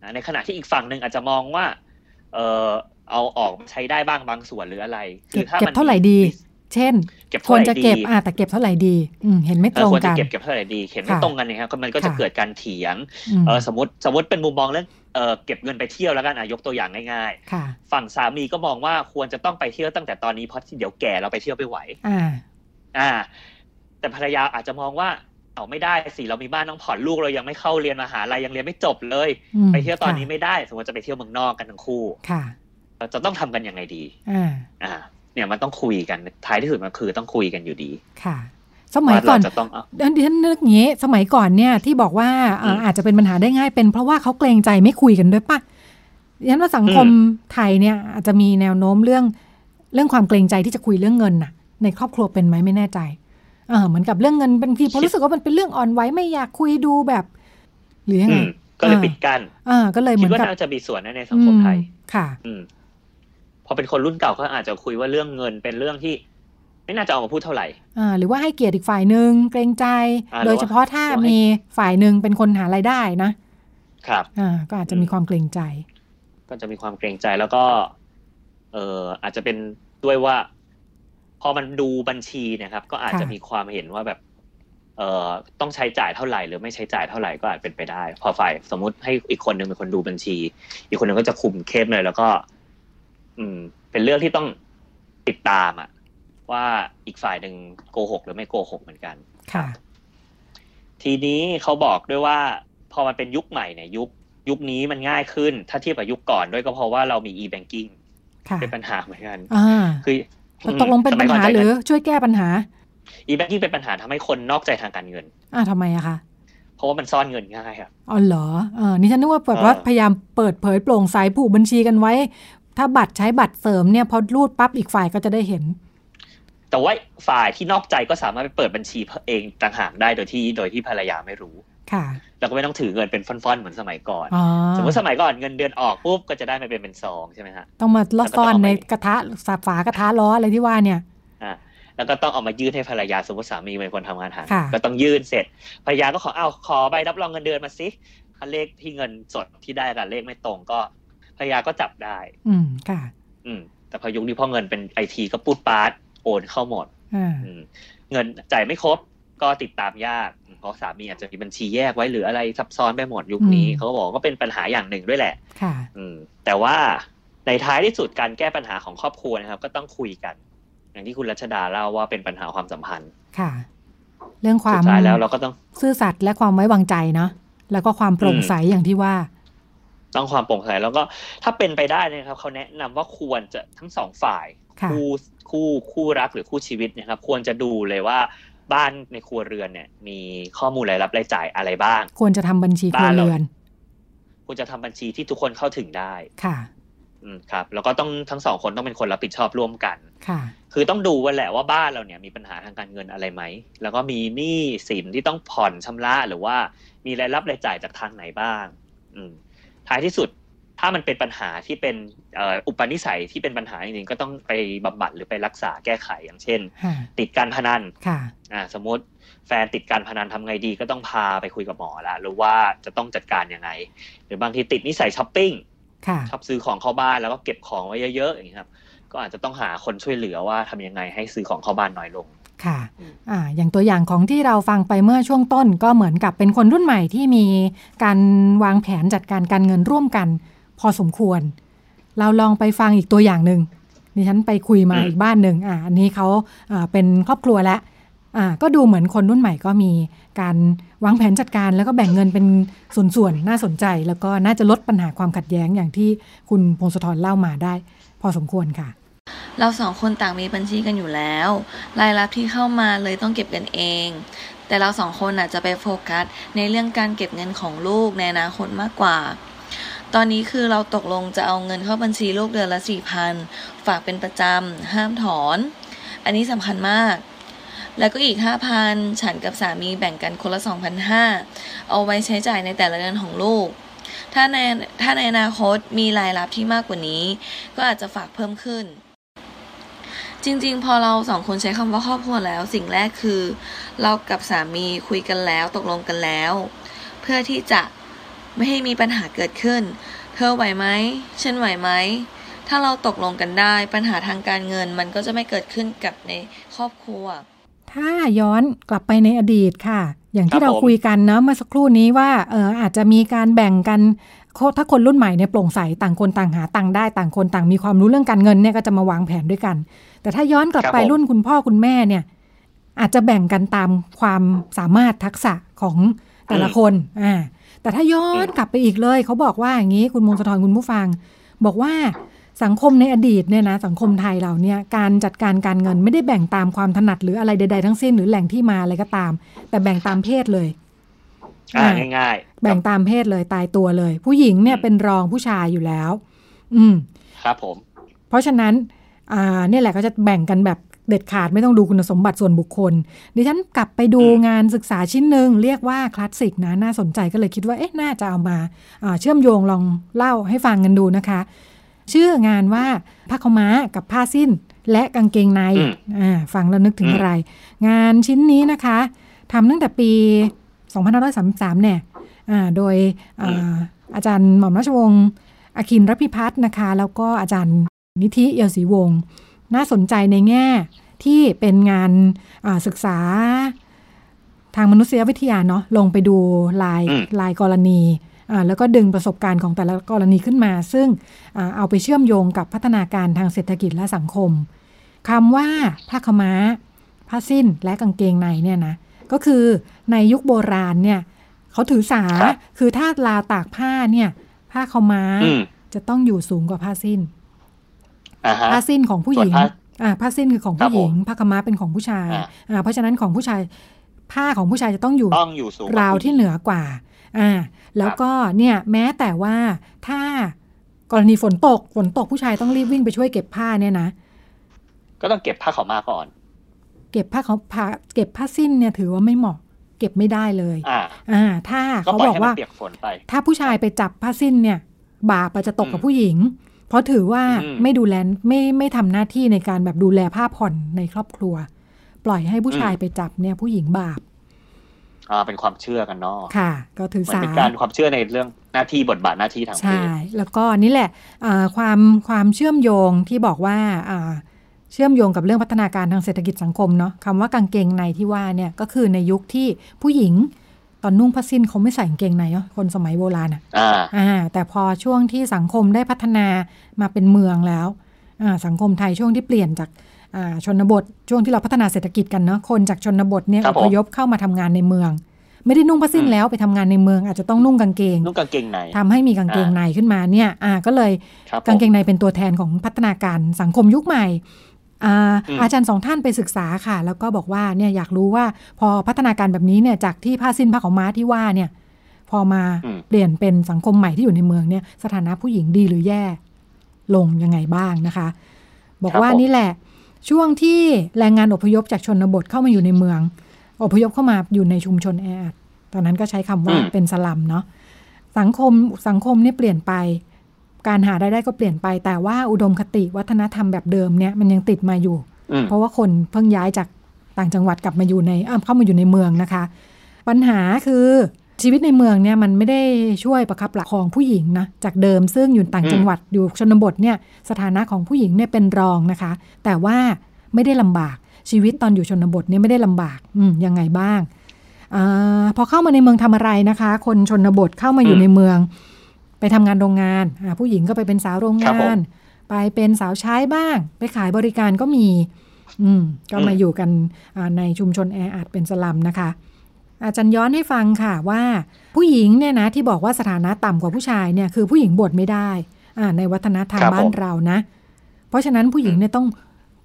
นะในขณะที่อีกฝั่งหนึ่งอาจจะมองว่า เออเอาออกมาใช้ได้บ้างบางส่วนหรืออะไร คือถ้าเก็บมันเท่าไหร่ดี เช่น เก็บคเท่าวรไหร่จะเก็บดีอ่าแต่เก็บเท่าไหร่ดีอืมเห็นไม่เอตรองควรจะกันเก็บเก็บเท่าไหร่ดีเห็นไม่ค่ะตรงกันนะครับมันก็จะค่ะเกิดการเถียงมเออสมมติสมมติเป็นมุมมองเรื่องเออเก็บเงินไปเที่ยวแล้วกันอะยกตัวอย่างง่ายค่ะๆฝั่งสามีก็มองว่าควรจะต้องไปเที่ยวตั้งแต่ตอนนี้เพราะเดี๋ยวแก่เราไปเที่ยวไม่ไหวอ่าอ่า แต่ภรรยาอาจจะมองว่าเอาไม่ได้สิเรามีบ้านต้องผ่อนลูกเรายังไม่เข้าเรียนมหาลัยยังเรียนไม่จบเลยอืมไปเที่ยวตอนนี้ค่ะไม่ได้ สมมติจะไปเที่ยวเมืองนอกกันทั้งคู่ค่ะเราจะต้องทำกันยังไงดีอ่าอ่า เนี่ยมันต้องคุยกันท้ายที่สุดมันคือต้องคุยกันอยู่ดีค่ะสมัยว่าก่อนเราจะต้องเอาเดี๋ยวฉันนึกอย่างนี้สมัยก่อนเนี่ยที่บอกว่าเอ่ออืมอาจจะเป็นปัญหาได้ง่ายเป็น เพราะว่าเขาเกรงใจไม่คุยกันด้วยปะดิฉันว่าสังคมไทยเนี่ยอาจจะมีแนวโน้มเรื่องเรื่องความเกรงใจที่จะคุยเรื่องเงินน่ะ ในครอบครัวเป็นไหมไม่แน่ใจเออเหมือนกับเรื่องเงินบางทีพอรู้สึกว่ามันเป็นเรื่องอ่อนไหวไม่อยากคุยดูแบบ หรือยังอืไงมก็เลยอ่าปิดกั้นอ่าก็เลยเหคิมืดอนว่ากับน่าจะมีส่วนนะในสังคมไทยอืค่ะ อืม พอเป็นคนรุ่นเก่าก็อาจจะคุยว่าเรื่องเงินเป็นเรื่องที่ ไม่น่าจะเอามาพูดเท่าไหร่อ่าหรือว่าให้เกียรติอีกฝ่ายหนึ่งเกรงใจอ่าโดยเฉพาะถ้าหรือว่ามีมีฝ่ายหนึ่งเป็นคนหารายได้นะครับอ่าก็อาจจะมีความเกรงใจ ก็จะมีความเกรงใจแล้วก็ เอออาจจะเป็นด้วยว่า พอมันดูบัญชีเนะครับ ก็อาจจะค่ะมีความเห็นว่าแบบ เอ่อต้องใช้จ่ายเท่าไหร่ หรือไม่ใช้จ่ายเท่าไหร่ก็อาจเป็นไปได้ พอฝ่ายสมมุติให้อีกคนหนึ่งเป็นคนดูบัญชี อีกคนหนึ่งก็จะคุมเข้มเลยแล้วก็ อืม เป็นเรื่องที่ต้องติดตามอะว่าอีกฝ่ายหนึ่งโกหกหรือไม่โกหกเหมือนกัน ค่ะ ทีนี้เขาบอกด้วยว่า พอมันเป็นยุคใหม่เนี่ยยุคยุคนี้มันง่ายขึ้น ถ้าเทียบกับยุคก่อนด้วยก็เพราะว่าเรามี e-banking ค่ะเป็นปัญหาเหมือนกันอ่าคือตกลงเป็นปัญหาหรือช่วยแก้ปัญหา e-banking เป็นปัญหาทำให้คนนอกใจทางการเงิน อ่าทำไมอะคะเพราะว่ามันซ่อนเงินง่ายครับอ๋อเหรอเออนี่ฉันนึกว่าแบบว่าเออพยายามเปิดเผยโปร่งใสผูกบัญชีกันไว้ ถ้าบัตรใช้บัตรเสริมเนี่ยพอรูดปั๊บอีกฝ่ายก็จะได้เห็น แต่ว่าฝ่ายที่นอกใจก็สามารถไปเปิดบัญชีเองต่างหากได้โดยที่โดยที่ภรรยาไม่รู้ค่ะแล้วก็ไม่ต้องถือเงินเป็นฟ่อนๆเหมือนสมัยก่อนอ๋อสมมติสมัยก่อนเงินเดือนออกปุ๊บก็จะได้มาเป็นเป็นซองใช่ไหมฮะต้องมาล่อซ่อนแล้วก็ต้องเอาไปในกระทะสาฝากระทะล้ออะไรที่ว่าเนี่ยอ่าแล้วก็ต้องเอามายื่นให้ภรรยาสมมติสามีเป็นคนทำงานหาค่ะก็ต้องยื่นเสร็จภรรยาก็ขอเอาขอใบรับรองเงินเดือนมาสิถ้าเลขที่เงินสดที่ได้กับเลขไม่ตรงก็ ภรรยาก็จับได้ อืมค่ะ อืม แต่พอยุคนี้พอเงินเป็นไอทีก็ปูดปาร์ตโอนเข้าหมดอ่าอืมเงินจ่ายไม่ครบก็ติดตามยาก เพราะสามีอาจจะมีบัญชีแยกไว้หรืออะไรซับซ้อนไปหมดยุคนี้อืมเขาก็บอกว่าเป็นปัญหาอย่างหนึ่งด้วยแหละ ค่ะ อืม แต่ว่าในท้ายที่สุดการแก้ปัญหาของครอบครัวนะครับ ก็ต้องคุยกัน อย่างที่คุณรัชดาเล่าว่าเป็นปัญหาความสัมพันธ์ ค่ะ เรื่องควาสุมดท้ายแล้วเราก็ต้อง ซื่อสัตย์และความไว้วางใจเนาะแล้วก็ความโปร่งใสอย่างที่ว่า ต้องความโปร่งใสแล้วก็ถ้าเป็นไปได้นะครับเขาแนะนำว่าควรจะทั้งสองฝ่ายค่ะคู่คู่คู่รักหรือคู่ชีวิตเนะครับ ควรจะดูเลยว่าบ้านในครัวเรือนเนี่ย มีข้อมูลรายรับรายจ่ายอะไรบ้าง ควรจะทำบัญชีครัวเรือนควรจะทำบัญชีที่ทุกคนเข้าถึงได้ค่ะ อืมครับ แล้วก็ต้องทั้งสองคนต้องเป็นคนรับผิดชอบร่วมกันค่ะ คือต้องดูว่าแหละว่าบ้านเราเนี่ยมีปัญหาทางการเงินอะไรไหมแล้วก็มีหนี้สินที่ต้องผ่อนชำระหรือว่า มีรายรับรายจ่ายจากทางไหนบ้าง อืม ท้ายที่สุดถ้ามันเป็นปัญหาที่เป็นเอ่ออุปนิสัยที่เป็นปัญหาจริงๆก็ต้องไปบำบัดหรือไปรักษาแก้ไขอย่างเช่นค่ะติดการพนันค่ะอ่าสมมติแฟนติดการพนันทำไงดีก็ต้องพาไปคุยกับหมอละหรือว่าจะต้องจัดการยังไง หรือบางทีติดนิสัยช้อปปิ้งค่ะชอบซื้อของเข้าบ้านแล้วก็เก็บของไว้เยอะๆอย่างนี้ครับ ก็อาจจะต้องหาคนช่วยเหลือว่าทำยังไงให้ซื้อของเข้าบ้านน้อยลง ค่ะอ่าอย่างตัวอย่างของที่เราฟังไปเมื่อช่วงต้นก็เหมือนกับเป็นคนรุ่นใหม่ที่มีการวางแผนจัดการการเงินร่วมกัน พอสมควร เราลองไปฟังอีกตัวอย่างหนึ่งดิฉันไปคุยมาอืมอีกบ้านหนึ่งอ่าอันนี้เขาอ่าเป็นครอบครัวแล้วอ่าก็ดูเหมือนคนรุ่นใหม่ก็มีการวางแผนจัดการแล้วก็แบ่งเงินเป็นส่วนๆ น่าสนใจ แล้วก็น่าจะลดปัญหาความขัดแย้งอย่างที่คุณพงศธรเล่ามาได้ พอสมควรค่ะ เราสองคนต่างมีบัญชีกันอยู่แล้ว รายรับที่เข้ามาเลยต้องเก็บกันเอง แต่เราสองคนอาจจะไปโฟกัสในเรื่องการเก็บเงินของลูกในอนาคตมากกว่า ตอนนี้คือเราตกลงจะเอาเงินเข้าบัญชีลูกเดือนละสี่พันฝากเป็นประจำห้ามถอน อันนี้สำคัญมาก แล้วก็อีกห้าพันฉันกับสามีแบ่งกันคนละสองพันห้าเอาไว้ใช้จ่ายในแต่ละเดือนของลูก ถ้าในถ้าในอนาคตมีรายรับที่มากกว่านี้ ก็อาจจะฝากเพิ่มขึ้น จริง ๆ พอเราสองคนใช้คำว่าครอบครัวแล้ว สิ่งแรกคือ เรากับสามีคุยกันแล้วตกลงกันแล้ว เพื่อที่จะไม่ให้มีปัญหาเกิดขึ้น เธอไหวไหมฉันไหวไหมถ้าเราตกลงกันได้ปัญหาทางการเงินมันก็จะไม่เกิดขึ้นกับในครอบครัว ถ้าย้อนกลับไปในอดีตค่ะ อย่างที่เราคุยกันเนาะเมื่อสักครู่นี้ว่าเอออาจจะมีการแบ่งกันถ้าคนรุ่นใหม่เนี่ยโปร่งใสต่างคนต่างหาตังได้ต่างคนต่างมีความรู้เรื่องการเงินเนี่ยก็จะมาวางแผนด้วยกัน แต่ถ้าย้อนกลับครับไปผมรุ่นคุณพ่อคุณแม่เนี่ย อาจจะแบ่งกันตามความสามารถทักษะของแต่ละคนอ่าแต่ถ้าย้อนกลับไปอีกเลย เขาบอกว่าอย่างนี้คุณมงคลธรคุณผู้ฟัง บอกว่าสังคมในอดีตเนี่ยนะสังคมไทยเราเนี่ยการจัดการการเงินไม่ได้แบ่งตามความถนัดหรืออะไรใด ๆ ทั้งสิ้นหรือแหล่งที่มาอะไรก็ตาม แต่แบ่งตามเพศเลยอ่าอ่าง่ายๆแบ่งตามเพศเลยตายตัวเลย ผู้หญิงเนี่ยเป็นรองผู้ชายอยู่แล้ว อืม ครับผม เพราะฉะนั้น อ่าเนี่ยแหละก็จะแบ่งกันแบบเด็ดขาดไม่ต้องดูคุณสมบัติส่วนบุคคล ดิฉันกลับไปดูอืมงานศึกษาชิ้นหนึ่งเรียกว่าคลาสสิกนะ น่าสนใจก็เลยคิดว่าเอ๊ะน่าจะเอามาอ่าเชื่อมโยงลองเล่าให้ฟังกันดูนะคะ ชื่องานว่าผ้าขาวม้ากับผ้าสิ้นและกางเกงในอืมอ่าฟังแล้วนึกถึงอืมอะไร งานชิ้นนี้นะคะทำตั้งแต่ปี 2533 เนี่ยอ่าโดยอ่าอาจารย์หม่อมราชวงศ์อาคินรพิพัฒน์นะคะ แล้วก็อาจารย์ นิธิเอียวศรีวงศ์น่าสนใจในแง่ที่เป็นงานอ่าศึกษาทางมนุษยวิทยาเนาะลงไปดูลายอืมลายกรณีอ่าแล้วก็ดึงประสบการณ์ของแต่ละกรณีขึ้นมา ซึ่งอ่าเอาไปเชื่อมโยงกับพัฒนาการทางเศรษฐกิจและสังคมคำว่าผ้าขาวม้า ผ้าสิ้นและกางเกงในเนี่ยนะก็คือในยุคโบราณเนี่ยเขาถือสาครับคือถ้าราวตากผ้าเนี่ยผ้าขาวม้าอืมจะต้องอยู่สูงกว่าผ้าสิ้นอ่าฮะ ผ้าสิ้นของผู้หญิงส่วนผ้าอ่าผ้าสิ้นคือของครัผู้บหญิงผมผ้าขาวม้าเป็นของผู้ชายอ่าอ่าเพราะฉะนั้นของผู้ชายผ้าของผู้ชายจะต้องอยู่ต้องอยู่สูงกราวที่เหนือกว่าอ่าแล้วก็เนี่ยแม้แต่ว่าถ้ากรณีฝนตกฝนตกผู้ชายต้องรีบวิ่งไปช่วยเก็บผ้าเนี่ยนะ ก็ต้องเก็บผ้าขาวมาก่อน เก็บผ้าเขาผ้าเก็บผ้าสิ้นเนี่ยถือว่าไม่เหมาะ เก็บไม่ได้เลยอ่าอ่าถ้าก็เขาปล่อยบอกให้มันว่าเปียกฝนไปถ้าผู้ชายไปจับผ้าสิ้นเนี่ย บาปอาจจะตกกับอืมผู้หญิง เพราะถือว่าอืมไม่ดูแลไม่ไม่ทำหน้าที่ในการแบบดูแลผ้าผ่อนในครอบครัว ปล่อยให้ผู้ชายไปจับเนี่ยผู้หญิงบาปอ่าเป็นความเชื่อกันเนาะค่ะ ก็ถือมันสาเป็นการความเชื่อในเรื่องหน้าที่บทบาทหน้าที่ทางเพใช่ศแล้วก็นี่แหละอ่าความความเชื่อมโยงที่บอกว่าอ่าเชื่อมโยงกับเรื่องพัฒนาการทางเศรษฐกิจสังคมเนาะคำว่ากางเกงในที่ว่าเนี่ยก็คือในยุคที่ผู้หญิง ตอนนุ่งผ้าสิ้นเขาไม่ใส่กางเกงในเนาะคนสมัยโบราณอะอ่าอ่า แต่พอช่วงที่สังคมได้พัฒนามาเป็นเมืองแล้วอ่าสังคมไทยช่วงที่เปลี่ยนจากอ่าชนบทช่วงที่เราพัฒนาเศรษฐกิจกันเนาะคนจากชนบทเนี่ยครัอบผมพยพเข้ามาทำงานในเมือง ไม่ได้นุ่งผ้าสิ้นอืมแล้วไปทำงานในเมือง อาจจะต้องนุ่งกางเกงนุ่งกางเกงในทำให้มีกางเกงในขึ้นมาเนี่ยอ่าก็เลยครับผมกางเกงในเป็นตัวแทนของพัฒนาการสังคมยุคใหม่ อ่าอืมอาจารย์สองท่านไปศึกษาค่ะ แล้วก็บอกว่าเนี่ยอยากรู้ว่าพอพัฒนาการแบบนี้เนี่ยจากที่ผ้าสิ้นผ้าของม้าที่ว่าเนี่ยพอมาอืมเปลี่ยนเป็นสังคมใหม่ที่อยู่ในเมืองเนี่ยสถานะผู้หญิงดีหรือแย่ลงยังไงบ้างนะคะ บอกว่านี่แหละ ช่วงที่แรงงานอพยพจากชนบทเข้ามาอยู่ในเมือง อพยพเข้ามาอยู่ในชุมชนแออัดตอนนั้นก็ใช้คำว่าอืมเป็นสลัมเนาะสังคมสังคมนี่เปลี่ยนไป การหารายได้ก็เปลี่ยนไป แต่ว่าอุดมคติวัฒนธรรมแบบเดิมเนี่ยมันยังติดมาอยู่อืมเพราะว่าคนเพิ่งย้ายจากต่างจังหวัดกลับมาอยู่ในเอ้าเข้ามาอยู่ในเมืองนะคะ ปัญหาคือชีวิตในเมืองเนี่ยมันไม่ได้ช่วยประคับประคองผู้หญิงนะจากเดิมซึ่งอยู่ต่างจังหวัดอยู่ชนบทเนี่ยสถานะของผู้หญิงเนี่ยเป็นรองนะคะ แต่ว่าไม่ได้ลำบากชีวิตตอนอยู่ชนบทเนี่ยไม่ได้ลำบากอืมยังไงบ้างอาพอเข้ามาในเมืองทำอะไรนะคะ คนชนบทเข้ามาอยู่อืมในเมือง ไปทำงานโรงงานอ่าผู้หญิงก็ไปเป็นสาวโรงครับงาผนมไปเป็นสาวใช้บ้าง ไปขายบริการก็มี อืมก็มาอืมอยู่กันอ่าในชุมชนแออัดเป็นสลัมนะคะ อาจารย์ย้อนให้ฟังค่ะว่า ผู้หญิงเนี่ยนะที่บอกว่าสถานะต่ำกว่าผู้ชายเนี่ยคือผู้หญิงบวชไม่ได้อ่าในวัฒนธรรมครับบ้านผมเรานะ เพราะฉะนั้นผู้หญิงเนี่ยต้อง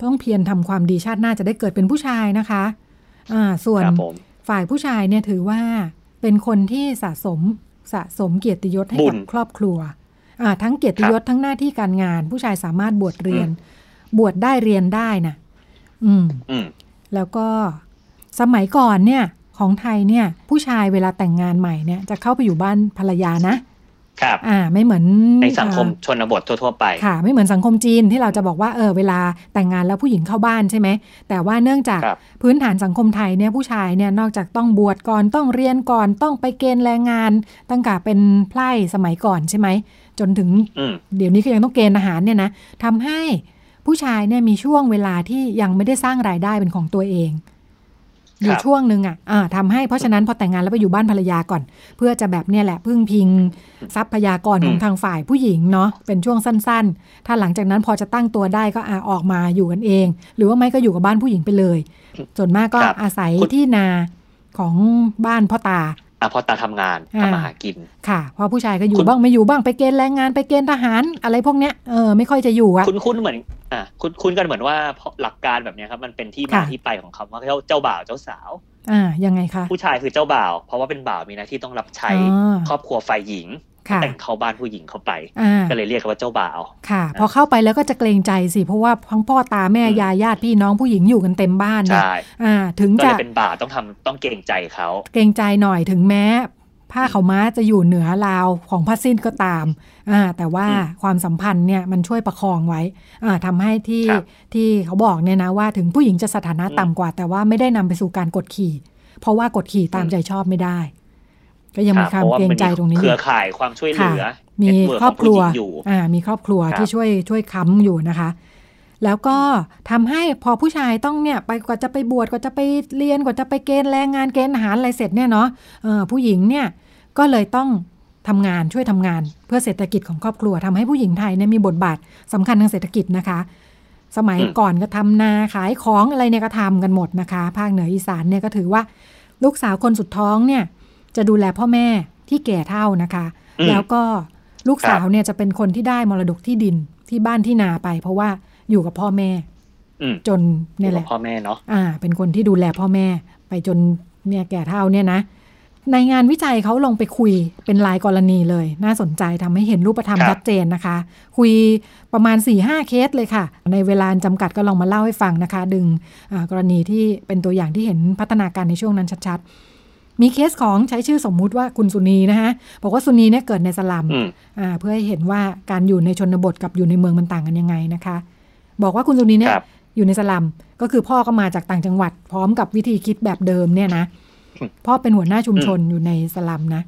ต้องเพียรทำความดีชาติหน้าจะได้เกิดเป็นผู้ชายนะคะอ่าส่วนครับผมฝ่ายผู้ชายเนี่ยถือว่าเป็นคนที่สะสม สะสมเกียรติยศให้บุกับญครอบครัวอ่าทั้งเกียรติยศทั้งหน้าที่การงาน ผู้ชายสามารถบวชเรียน บวชได้เรียนได้นะอืมอืมแล้วก็สมัยก่อนเนี่ย ของไทยเนี่ย ผู้ชายเวลาแต่งงานใหม่เนี่ย จะเข้าไปอยู่บ้านภรรยานะ ครับอ่าไม่เหมือนในสังคมอ่าชนบททั่ว ๆ ไปค่ะ ไม่เหมือนสังคมจีนที่เราจะบอกว่าเออเวลาแต่งงานแล้วผู้หญิงเข้าบ้านใช่ไหม แต่ว่าเนื่องจากครับพื้นฐานสังคมไทยเนี่ยผู้ชายเนี่ยนอกจากต้องบวชก่อนต้องเรียนก่อนต้องไปเกณฑ์แรงงาน ตั้งแต่เป็นไพร่สมัยก่อนใช่ไหม จนถึงอืมเดี๋ยวนี้ก็ยังต้องเกณฑ์อาหารเนี่ยนะทำให้ผู้ชายเนี่ยมีช่วงเวลาที่ยังไม่ได้สร้างรายได้เป็นของตัวเอง อยู่ครับช่วงหนึ่งอะอ่าทำให้เพราะฉะนั้นพอแต่งงานแล้วไปอยู่บ้านภรรยาก่อน เพื่อจะแบบเนี่ยแหละพึ่งพิงทรัพยากรของอืมทางฝ่ายผู้หญิงเนาะเป็นช่วงสั้น ๆ ถ้าหลังจากนั้นพอจะตั้งตัวได้ก็อ่าออกมาอยู่กันเอง หรือว่าไม่ก็อยู่กับบ้านผู้หญิงไปเลยส่วนมากก็ครับอาศัยคุณที่นาของบ้านพ่อตา อะพอตาทำงานอ่าทำมาหากิน ค่ะเพราะผู้ชายก็อยู่คุณบ้างไม่อยู่บ้างไปเกณฑ์แรงงานไปเกณฑ์ทหาร อะไรพวกเนี้ยเออไม่ค่อยจะอยู่อะคุณคุณเหมือนอะคุณคุณกันเหมือนว่าเพราะหลักการแบบเนี้ยครับมันเป็นที่มาค่ะที่ไปของคำว่าเจ้าเจ้าบ่าวเจ้าสาว อ่ายังไงคะผู้ชายคือเจ้าบ่าว เพราะว่าเป็นบ่าวมีหน้าที่ต้องรับใช้อ๋อครอบครัวฝ่ายหญิงค่ะ แต่งเข้าบ้านผู้หญิงเข้าไปอ่าก็เลยเรียกกันว่าเจ้าบ่าวค่ะ พอเข้าไปแล้วก็จะเกรงใจสิ เพราะว่าทั้งพ่อตาแม่อืมยายญาติพี่น้องผู้หญิงอยู่กันเต็มบ้านเนี่ยใช่อ่าถึงก็เลจะยเป็นบ่าวต้องทำต้องเกรงใจเขา เกรงใจหน่อยถึงแม้ผ้าเขาวม้าจะอยู่เหนือราวของผ้าสิ้นก็ตามอ่าแต่ว่าอืมความสัมพันธ์เนี่ยมันช่วยประคองไว้อ่าทำให้ที่ครับที่เขาบอกเนี่ยนะว่าถึงผู้หญิงจะสถานะอืมต่ำกว่า แต่ว่าไม่ได้นำไปสู่การกดขี่ เพราะว่ากดขี่ตามอืมใจชอบไม่ได้ ก็ยังมีรับความพะเกรงใจตรงนี้เคอรือยู่ข่ายความช่วยเหลือค่ะมี network ครอบครัวของผู้หญิงอยู่อ่ามีครอบครัวครับที่ช่วยช่วยค้ำอยู่นะคะ แล้วก็ทำให้พอผู้ชายต้องเนี่ย ไปกว่าจะไปบวชกว่าจะไปเรียนกว่าจะไปเกณฑ์แรงงานเกณฑ์อาหารอะไรเสร็จเนี่ยเนาะเออผู้หญิงเนี่ยก็เลยต้องทำงานช่วยทำงาน เพื่อเศรษฐกิจของครอบครัวทำให้ผู้หญิงไทยเนี่ยมีบทบาทสำคัญทางเศรษฐกิจนะคะ สมัยอืมก่อนก็ทำนาขายของอะไรเนี่ยก็ทำกันหมดนะคะ ภาคเหนืออีสานเนี่ยก็ถือว่า ลูกสาวคนสุดท้องเนี่ย จะดูแลพ่อแม่ที่แก่เท่านะคะอืมแล้วก็ลูกครับสาวเนี่ยจะเป็นคนที่ได้มรดกที่ดินที่บ้านที่นาไป เพราะว่าอยู่กับพ่อแม่อืมจนเนี่ยแหละพ่อแม่เนาะอ่า เป็นคนที่ดูแลพ่อแม่ ไปจนเนี่ยแก่เท่าเนี่ยนะในงานวิจัยเขาลงไปคุยเป็นรายกรณีเลย น่าสนใจทำให้เห็นรูปธรรมครับชัดเจนนะคะ คุยประมาณ4ี่ห้าเคสเลยค่ะ ในเวลาจำกัดก็ลองมาเล่าให้ฟังนะคะ ดึงอ่ากรณีที่เป็นตัวอย่างที่เห็นพัฒนาการในช่วงนั้นชัดๆ มีเคสของใช้ชื่อสมมุติว่าคุณสุนีนะคะบอกว่าสุนีเนี่ยเกิดในสลัมอืมอ่าเพื่อให้เห็นว่าการอยู่ในชนบทกับอยู่ในเมืองมันต่างกันยังไงนะคะ บอกว่าคุณสุนีเนี่ยครับอยู่ในสลัมก็คือพ่อก็มาจากต่างจังหวัด พร้อมกับวิธีคิดแบบเดิมเนี่ยนะอืมพ่อเป็นหัวหน้าชุมชนอยู่ในสลัมนะ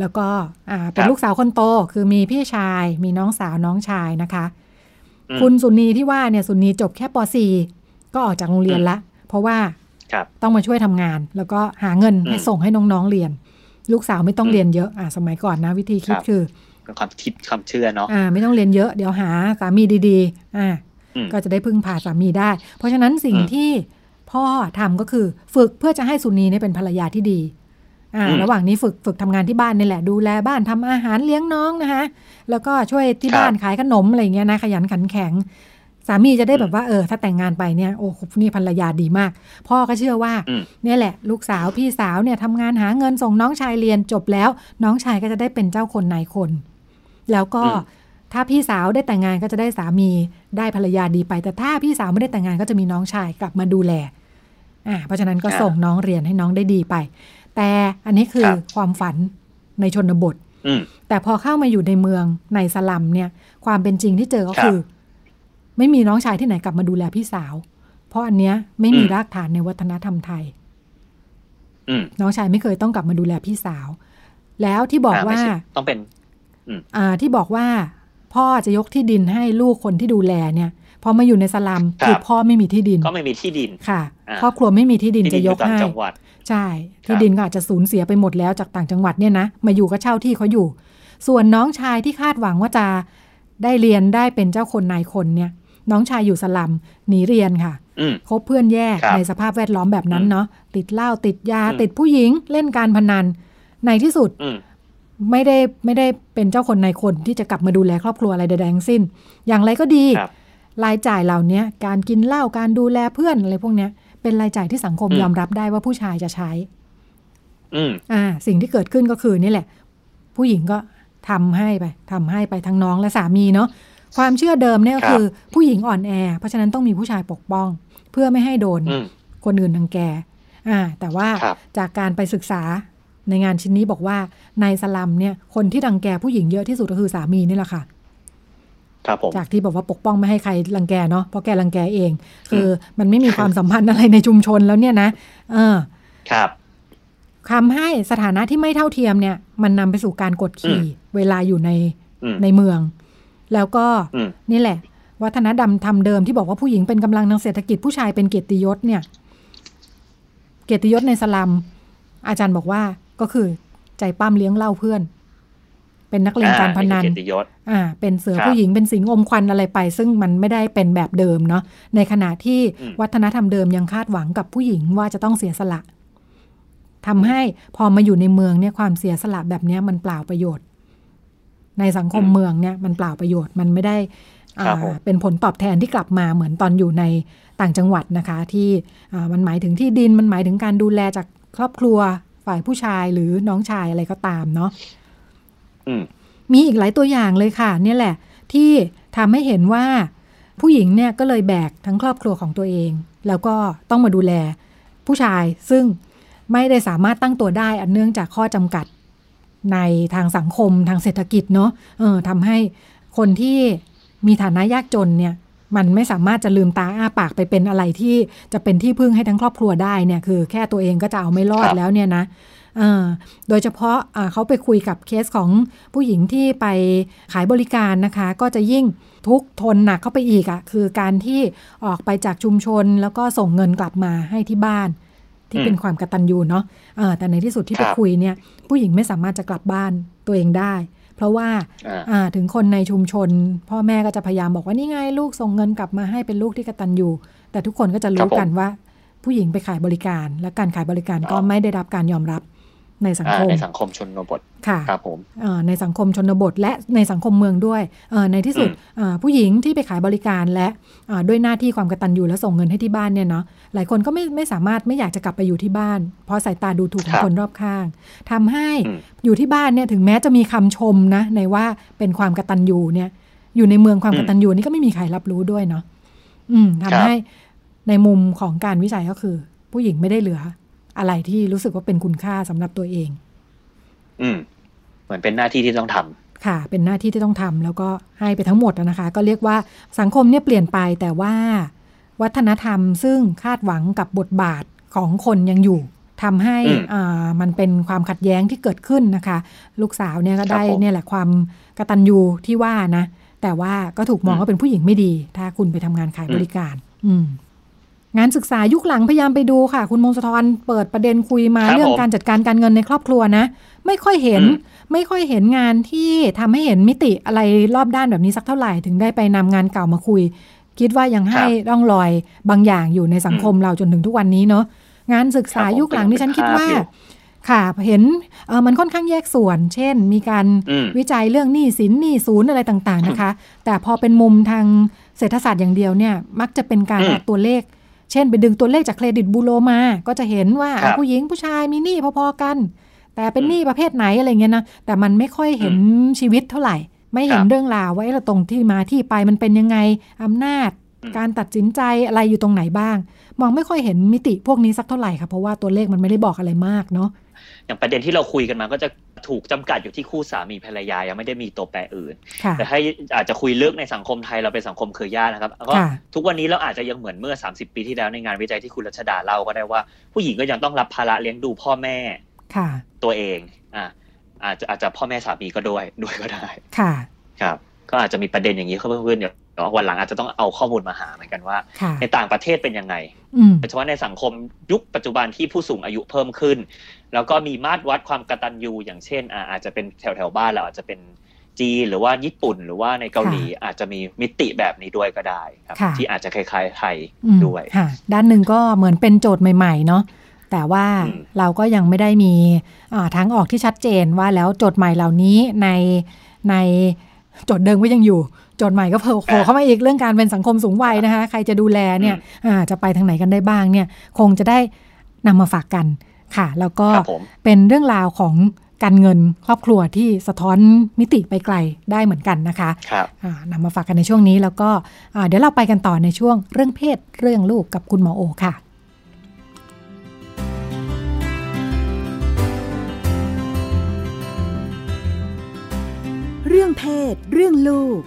แล้วก็อ่าเป็นครับลูกสาวคนโตคือมีพี่ชาย มีน้องสาวน้องชายนะคะอืมคุณสุนีที่ว่าเนี่ยสุนีจบแค่ป .4 ก็ออกจากโรงเรียนละ เพราะว่าครับ ต้องมาช่วยทำงาน แล้วก็หาเงินอืมให้ส่งให้น้องๆเรียน ลูกสาวไม่ต้องอืมเรียนเยอะอ่าสมัยก่อนนะ วิธีคิดครับคือเป็นความคิดความเชื่อเนาะอ่า ไม่ต้องเรียนเยอะเดี๋ยวหาสามีดีๆ อ่าอืมก็จะได้พึ่งพาสามีได้ เพราะฉะนั้นสิ่งอืมที่พ่อทำก็คือฝึกเพื่อจะให้สุนีเนี่ยเป็นภรรยาที่ดีอ่าอืมระหว่างนี้ฝึกฝึกทำงานที่บ้านนี่แหละดูแลบ้านทำอาหารเลี้ยงน้องนะคะแล้วก็ช่วยที่ครับบ้านขายขนมอะไรอย่างเงี้ยนะขยันขันแข็ง สามีจะได้อืมแบบว่าเออถ้าแต่งงานไปเนี่ยโอ้นี่ภรรยาดีมาก พ่อก็เชื่อว่าอืมเนี่ยแหละ ลูกสาวพี่สาวเนี่ยทำงานหาเงินส่งน้องชายเรียนจบแล้ว น้องชายก็จะได้เป็นเจ้าคนนายคน แล้วก็อืมถ้าพี่สาวได้แต่งงานก็จะได้สามีได้ภรรยาดีไป แต่ถ้าพี่สาวไม่ได้แต่งงานก็จะมีน้องชายกลับมาดูแลอ่าเพราะฉะนั้นก็อ่าส่งน้องเรียนให้น้องได้ดีไป แต่อันนี้คือครับความฝันในชนบทอืมแต่พอเข้ามาอยู่ในเมืองในสลัมเนี่ย ความเป็นจริงที่เจอก็ครับคือ ไม่มีน้องชายที่ไหนกลับมาดูแลพี่สาว เพราะอันเนี้ยไม่มีอืมรากฐานในวัฒนธรรมไทยอืมน้องชายไม่เคยต้องกลับมาดูแลพี่สาว แล้วที่บอกอ่ไม่ว่าใช่ต้องเป็นอ่าที่บอกว่า พ่อจะยกที่ดินให้ลูกคนที่ดูแลเนี่ยพอมาอยู่ในสลัมครับคือพ่อไม่มีที่ดิน ก็ไม่มีที่ดินค่ะอ่าครอบครัวไม่มีที่ดินที่จะดินอยยู่กต่างให้จังหวัดใช่ครัที่บดินก็อาจจะสูญเสียไปหมดแล้วจากต่างจังหวัดเนี่ยนะมาอยู่ก็เช่าที่เขาอยู่ ส่วนน้องชายที่คาดหวังว่าจะได้เรียนได้เป็นเจ้าคนนายคนเนี่ย น้องชายอยู่สลัมหนีเรียนค่ะอืมคบเพื่อนแย่ครับในสภาพแวดล้อมแบบนั้นอืมเนาะติดเหล้าติดยาอืมติดผู้หญิงเล่นการพนัน ในที่สุดอืมไม่ได้ไม่ได้เป็นเจ้าคนนายคนที่จะกลับมาดูแลครอบครัวอะไรใดๆทั้งสิ้น อย่างไรก็ดีครับรายจ่ายเหล่านี้การกินเหล้าการดูแลเพื่อนอะไรพวกเนี้ยเป็นรายจ่ายที่สังคมอืมยอมรับได้ว่าผู้ชายจะใช้อืมอ่า สิ่งที่เกิดขึ้นก็คือนี่แหละ ผู้หญิงก็ทำให้ไปทำให้ไปทั้งน้องและสามีเนาะ ความเชื่อเดิมเนี่ยก็ครับคือผู้หญิงอ่อนแอ เพราะฉะนั้นต้องมีผู้ชายปกป้อง เพื่อไม่ให้โดนอืมคนอื่นรังแกอ่า แต่ว่าครับจากการไปศึกษาในงานชิ้นนี้บอกว่าในสลัมเนี่ยคนที่รังแกผู้หญิงเยอะที่สุดก็คือสามีนี่แหละค่ะครับผมจากที่บอกว่าปกป้องไม่ให้ใครรังแกเนาะเพราะแกรังแกเอง คือมันไม่มีความสัมพันธ์อะไรในชุมชนแล้วเนี่ยนะ เออ ครับทำให้สถานะที่ไม่เท่าเทียมเนี่ย มันนำไปสู่การกดขี่เวลาอยู่ในอืมในเมือง แล้วก็อืมนี่แหละ วัฒนธรรมทำเดิมที่บอกว่าผู้หญิงเป็นกำลังทางเศรษฐกิจผู้ชายเป็นเกียรติยศเนี่ย เกียรติยศในสลัม อาจารย์บอกว่าก็คือใจปั้มเลี้ยงเหล้าเพื่อน เป็นนักเลงการพนันอ่าคือเกียรติยศอ่าเป็นเสือครับผู้หญิงเป็นสิงห์อมควันอะไรไป ซึ่งมันไม่ได้เป็นแบบเดิมเนาะในขณะที่อืมวัฒนธรรมเดิมยังคาดหวังกับผู้หญิงว่าจะต้องเสียสละทำให้พอมาอยู่ในเมืองเนี่ยความเสียสละแบบเนี้ยมันเปล่าประโยชน์ ในสังคมเมืองเนี่ยมันเปล่าประโยชน์มันไม่ได้อ่าครับผมเป็นผลตอบแทนที่กลับมาเหมือนตอนอยู่ในต่างจังหวัดนะคะ ที่อ่ามันหมายถึงที่ดินมันหมายถึงการดูแลจากครอบครัวฝ่ายผู้ชายหรือน้องชายอะไรก็ตามเนาะอืมมีอีกหลายตัวอย่างเลยค่ะ เนี่ยแหละ ที่ทำให้เห็นว่าผู้หญิงเนี่ยก็เลยแบกทั้งครอบครัวของตัวเอง แล้วก็ต้องมาดูแลผู้ชายซึ่งไม่ได้สามารถตั้งตัวได้อันเนื่องจากข้อจำกัด ในทางสังคมทางเศรษฐกิจเนาะเออทำให้คนที่มีฐานะยากจนเนี่ยมันไม่สามารถจะลืมตาอ้าปากไปเป็นอะไรที่จะเป็นที่พึ่งให้ทั้งครอบครัวได้เนี่ยคือแค่ตัวเองก็จะเอาไม่รอดแล้วเนี่ยนะโดยเฉพาะเขาไปคุยกับเคสของผู้หญิงที่ไปขายบริการนะคะ ก็จะยิ่งทุกทนหนักเข้าไปอีกอะ่ะคือการที่ออกไปจากชุมชนแล้วก็ส่งเงินกลับมาให้ที่บ้าน ที่เป็นความกตัญญูเนาะะแต่ในที่สุดที่ไปคุยเนี่ย ผู้หญิงไม่สามารถจะกลับบ้านตัวเองได้ เพราะว่าถึงคนในชุมชน พ่อแม่ก็จะพยายามบอกว่านี่ไงลูกส่งเงินกลับมาให้เป็นลูกที่กตัญญูแต่ทุกคนก็จะรู้กันว่าผู้หญิงไปขายบริการ และการขายบริการก็ไม่ได้รับการยอมรับ ในสังคมในสังคมชนบทค่ะครับผมในสังคมชนบท และในสังคมเมืองด้วยในที่สุดผู้หญิงที่ไปขายบริการและด้วยหน้าที่ความกตัญญูและส่งเงินให้ที่บ้านเนี่ยเนาะหลายคนก็ไม่ไม่สามารถไม่อยากจะกลับไปอยู่ที่บ้าน เพราะสายตาดูถูกของคนรอบข้างทำให้อยู่ที่บ้านเนี่ยถึงแม้จะมีคำชมนะในว่าเป็นความกตัญญูเนี่ย อยู่ในเมืองความกตัญญูนี่ก็ไม่มีใครรับรู้ด้วยเนาะอืมทำให้ในมุมของการวิจัยก็คือ ผู้หญิงไม่ได้เหลือ อะไรที่รู้สึกว่าเป็นคุณค่าสำหรับตัวเอง อืม เหมือนเป็นหน้าที่ที่ต้องทำค่ะ เป็นหน้าที่ที่ต้องทำแล้วก็ให้ไปทั้งหมดนะคะ ก็เรียกว่าสังคมเนี่ยเปลี่ยนไปแต่ว่าวัฒนธรรมซึ่งคาดหวังกับบทบาทของคนยังอยู่ทำให้อ่ามันเป็นความขัดแย้งที่เกิดขึ้นนะคะ ลูกสาวเนี่ยก็ได้เนี่ยแหละความกตัญญูที่ว่านะ แต่ว่าก็ถูกมองว่าเป็นผู้หญิงไม่ดี ถ้าคุณไปทำงานขายบริการ อืม งานศึกษายุคหลังพยายามไปดูค่ะ คุณมงคลทรเปิดประเด็นคุยมาเรื่องการจัดการการเงินในครอบครัวนะ ไม่ค่อยเห็นไม่ค่อยเห็นงานที่ทำให้เห็นมิติอะไรรอบด้านแบบนี้สักเท่าไหร่ถึงได้ไปนำงานเก่ามาคุย คิดว่ายังให้ร่องรอยบางอย่างอยู่ในสังคมเราจนถึงทุกวันนี้เนาะงานศึกษายุคหลังที่ฉันคิดว่าค่ะเห็นเออมันค่อนข้างแยกส่วน เช่น มีการวิจัยเรื่องหนี้สินหนี้ศูนย์อะไรต่างๆนะคะ แต่พอเป็นมุมทางเศรษฐศาสตร์อย่างเดียวเนี่ย มักจะเป็นการเอาตัวเลข เช่นไปดึงตัวเลขจากเครดิตบูโรมา ก็จะเห็นว่าผู้หญิงผู้ชายมีหนี้พอๆกัน แต่เป็นหนี้ประเภทไหนอะไรเงี้ยนะ แต่มันไม่ค่อยเห็นชีวิตเท่าไหร่ ไม่เห็นเรื่องราวว่าเราตรงที่มาที่ไปมันเป็นยังไงอำนาจ การตัดสินใจอะไรอยู่ตรงไหนบ้าง มองไม่ค่อยเห็นมิติพวกนี้สักเท่าไหร่ค่ะเพราะว่าตัวเลขมันไม่ได้บอกอะไรมากเนาะอย่างประเด็นที่เราคุยกันมาก็จะ ถูกจำกัดอยู่ที่คู่สามีภรรยายังไม่ได้มีตัวแปรอื่น แต่ให้อาจจะคุยเรื่องในสังคมไทยเราเป็นสังคมเครือญาตินะครับก็ทุกวันนี้เราอาจจะยังเหมือนเมื่อ 30 ปีที่แล้วในงานวิจัยที่คุณรัชดาเล่าก็ได้ว่า ผู้หญิงก็ยังต้องรับภาระเลี้ยงดูพ่อแม่ตัวเองอ่าอาจจะอาจจะพ่อแม่สามีก็ด้วยด้วยก็ได้ค่ะครับ ก็อาจจะมีประเด็นอย่างนี้เพื่อนๆเดี๋ยว วันหลังอาจจะต้องเอาข้อมูลมาหาเหมือนกันว่า ในต่างประเทศเป็นยังไงโดยเฉพาะในสังคมยุคปัจจุบันที่ผู้สูงอายุเพิ่มขึ้น แล้วก็มีมาตรวัดความกตัญญูอย่างเช่น อาจจะเป็นแถวแถวบ้านเราอาจจะเป็นจีนหรือว่าญี่ปุ่นหรือว่าในเกาหลีอาจจะมีมิติแบบนี้ด้วยก็ได้ครับ ที่อาจจะคล้ายๆไทยด้วยด้านหนึ่งก็เหมือนเป็นโจทย์ใหม่ๆเนาะแต่ว่าเราก็ยังไม่ได้มีทั้งออกที่ชัดเจนว่าแล้วโจทย์ใหม่เหล่านี้ในในโจทย์เดิมก็ยังอยู่โจทย์ใหม่ก็โผล่เข้ามาอีกเรื่องการเป็นสังคมสูงวัยนะคะ ใครจะดูแลเนี่ยจะไปทางไหนกันได้บ้างเนี่ย คงจะได้นำมาฝากกันค่ะ แล้วก็เป็นเรื่องราวของการเงินครอบครัวที่สะท้อนมิติไปไกลได้เหมือนกันนะคะนำมาฝากกันในช่วงนี้แล้วก็เดี๋ยวเราไปกันต่อในช่วงเรื่องเพศเรื่องลูกกับคุณหมอโอค่ะเรื่องเพศ เรื่องลูก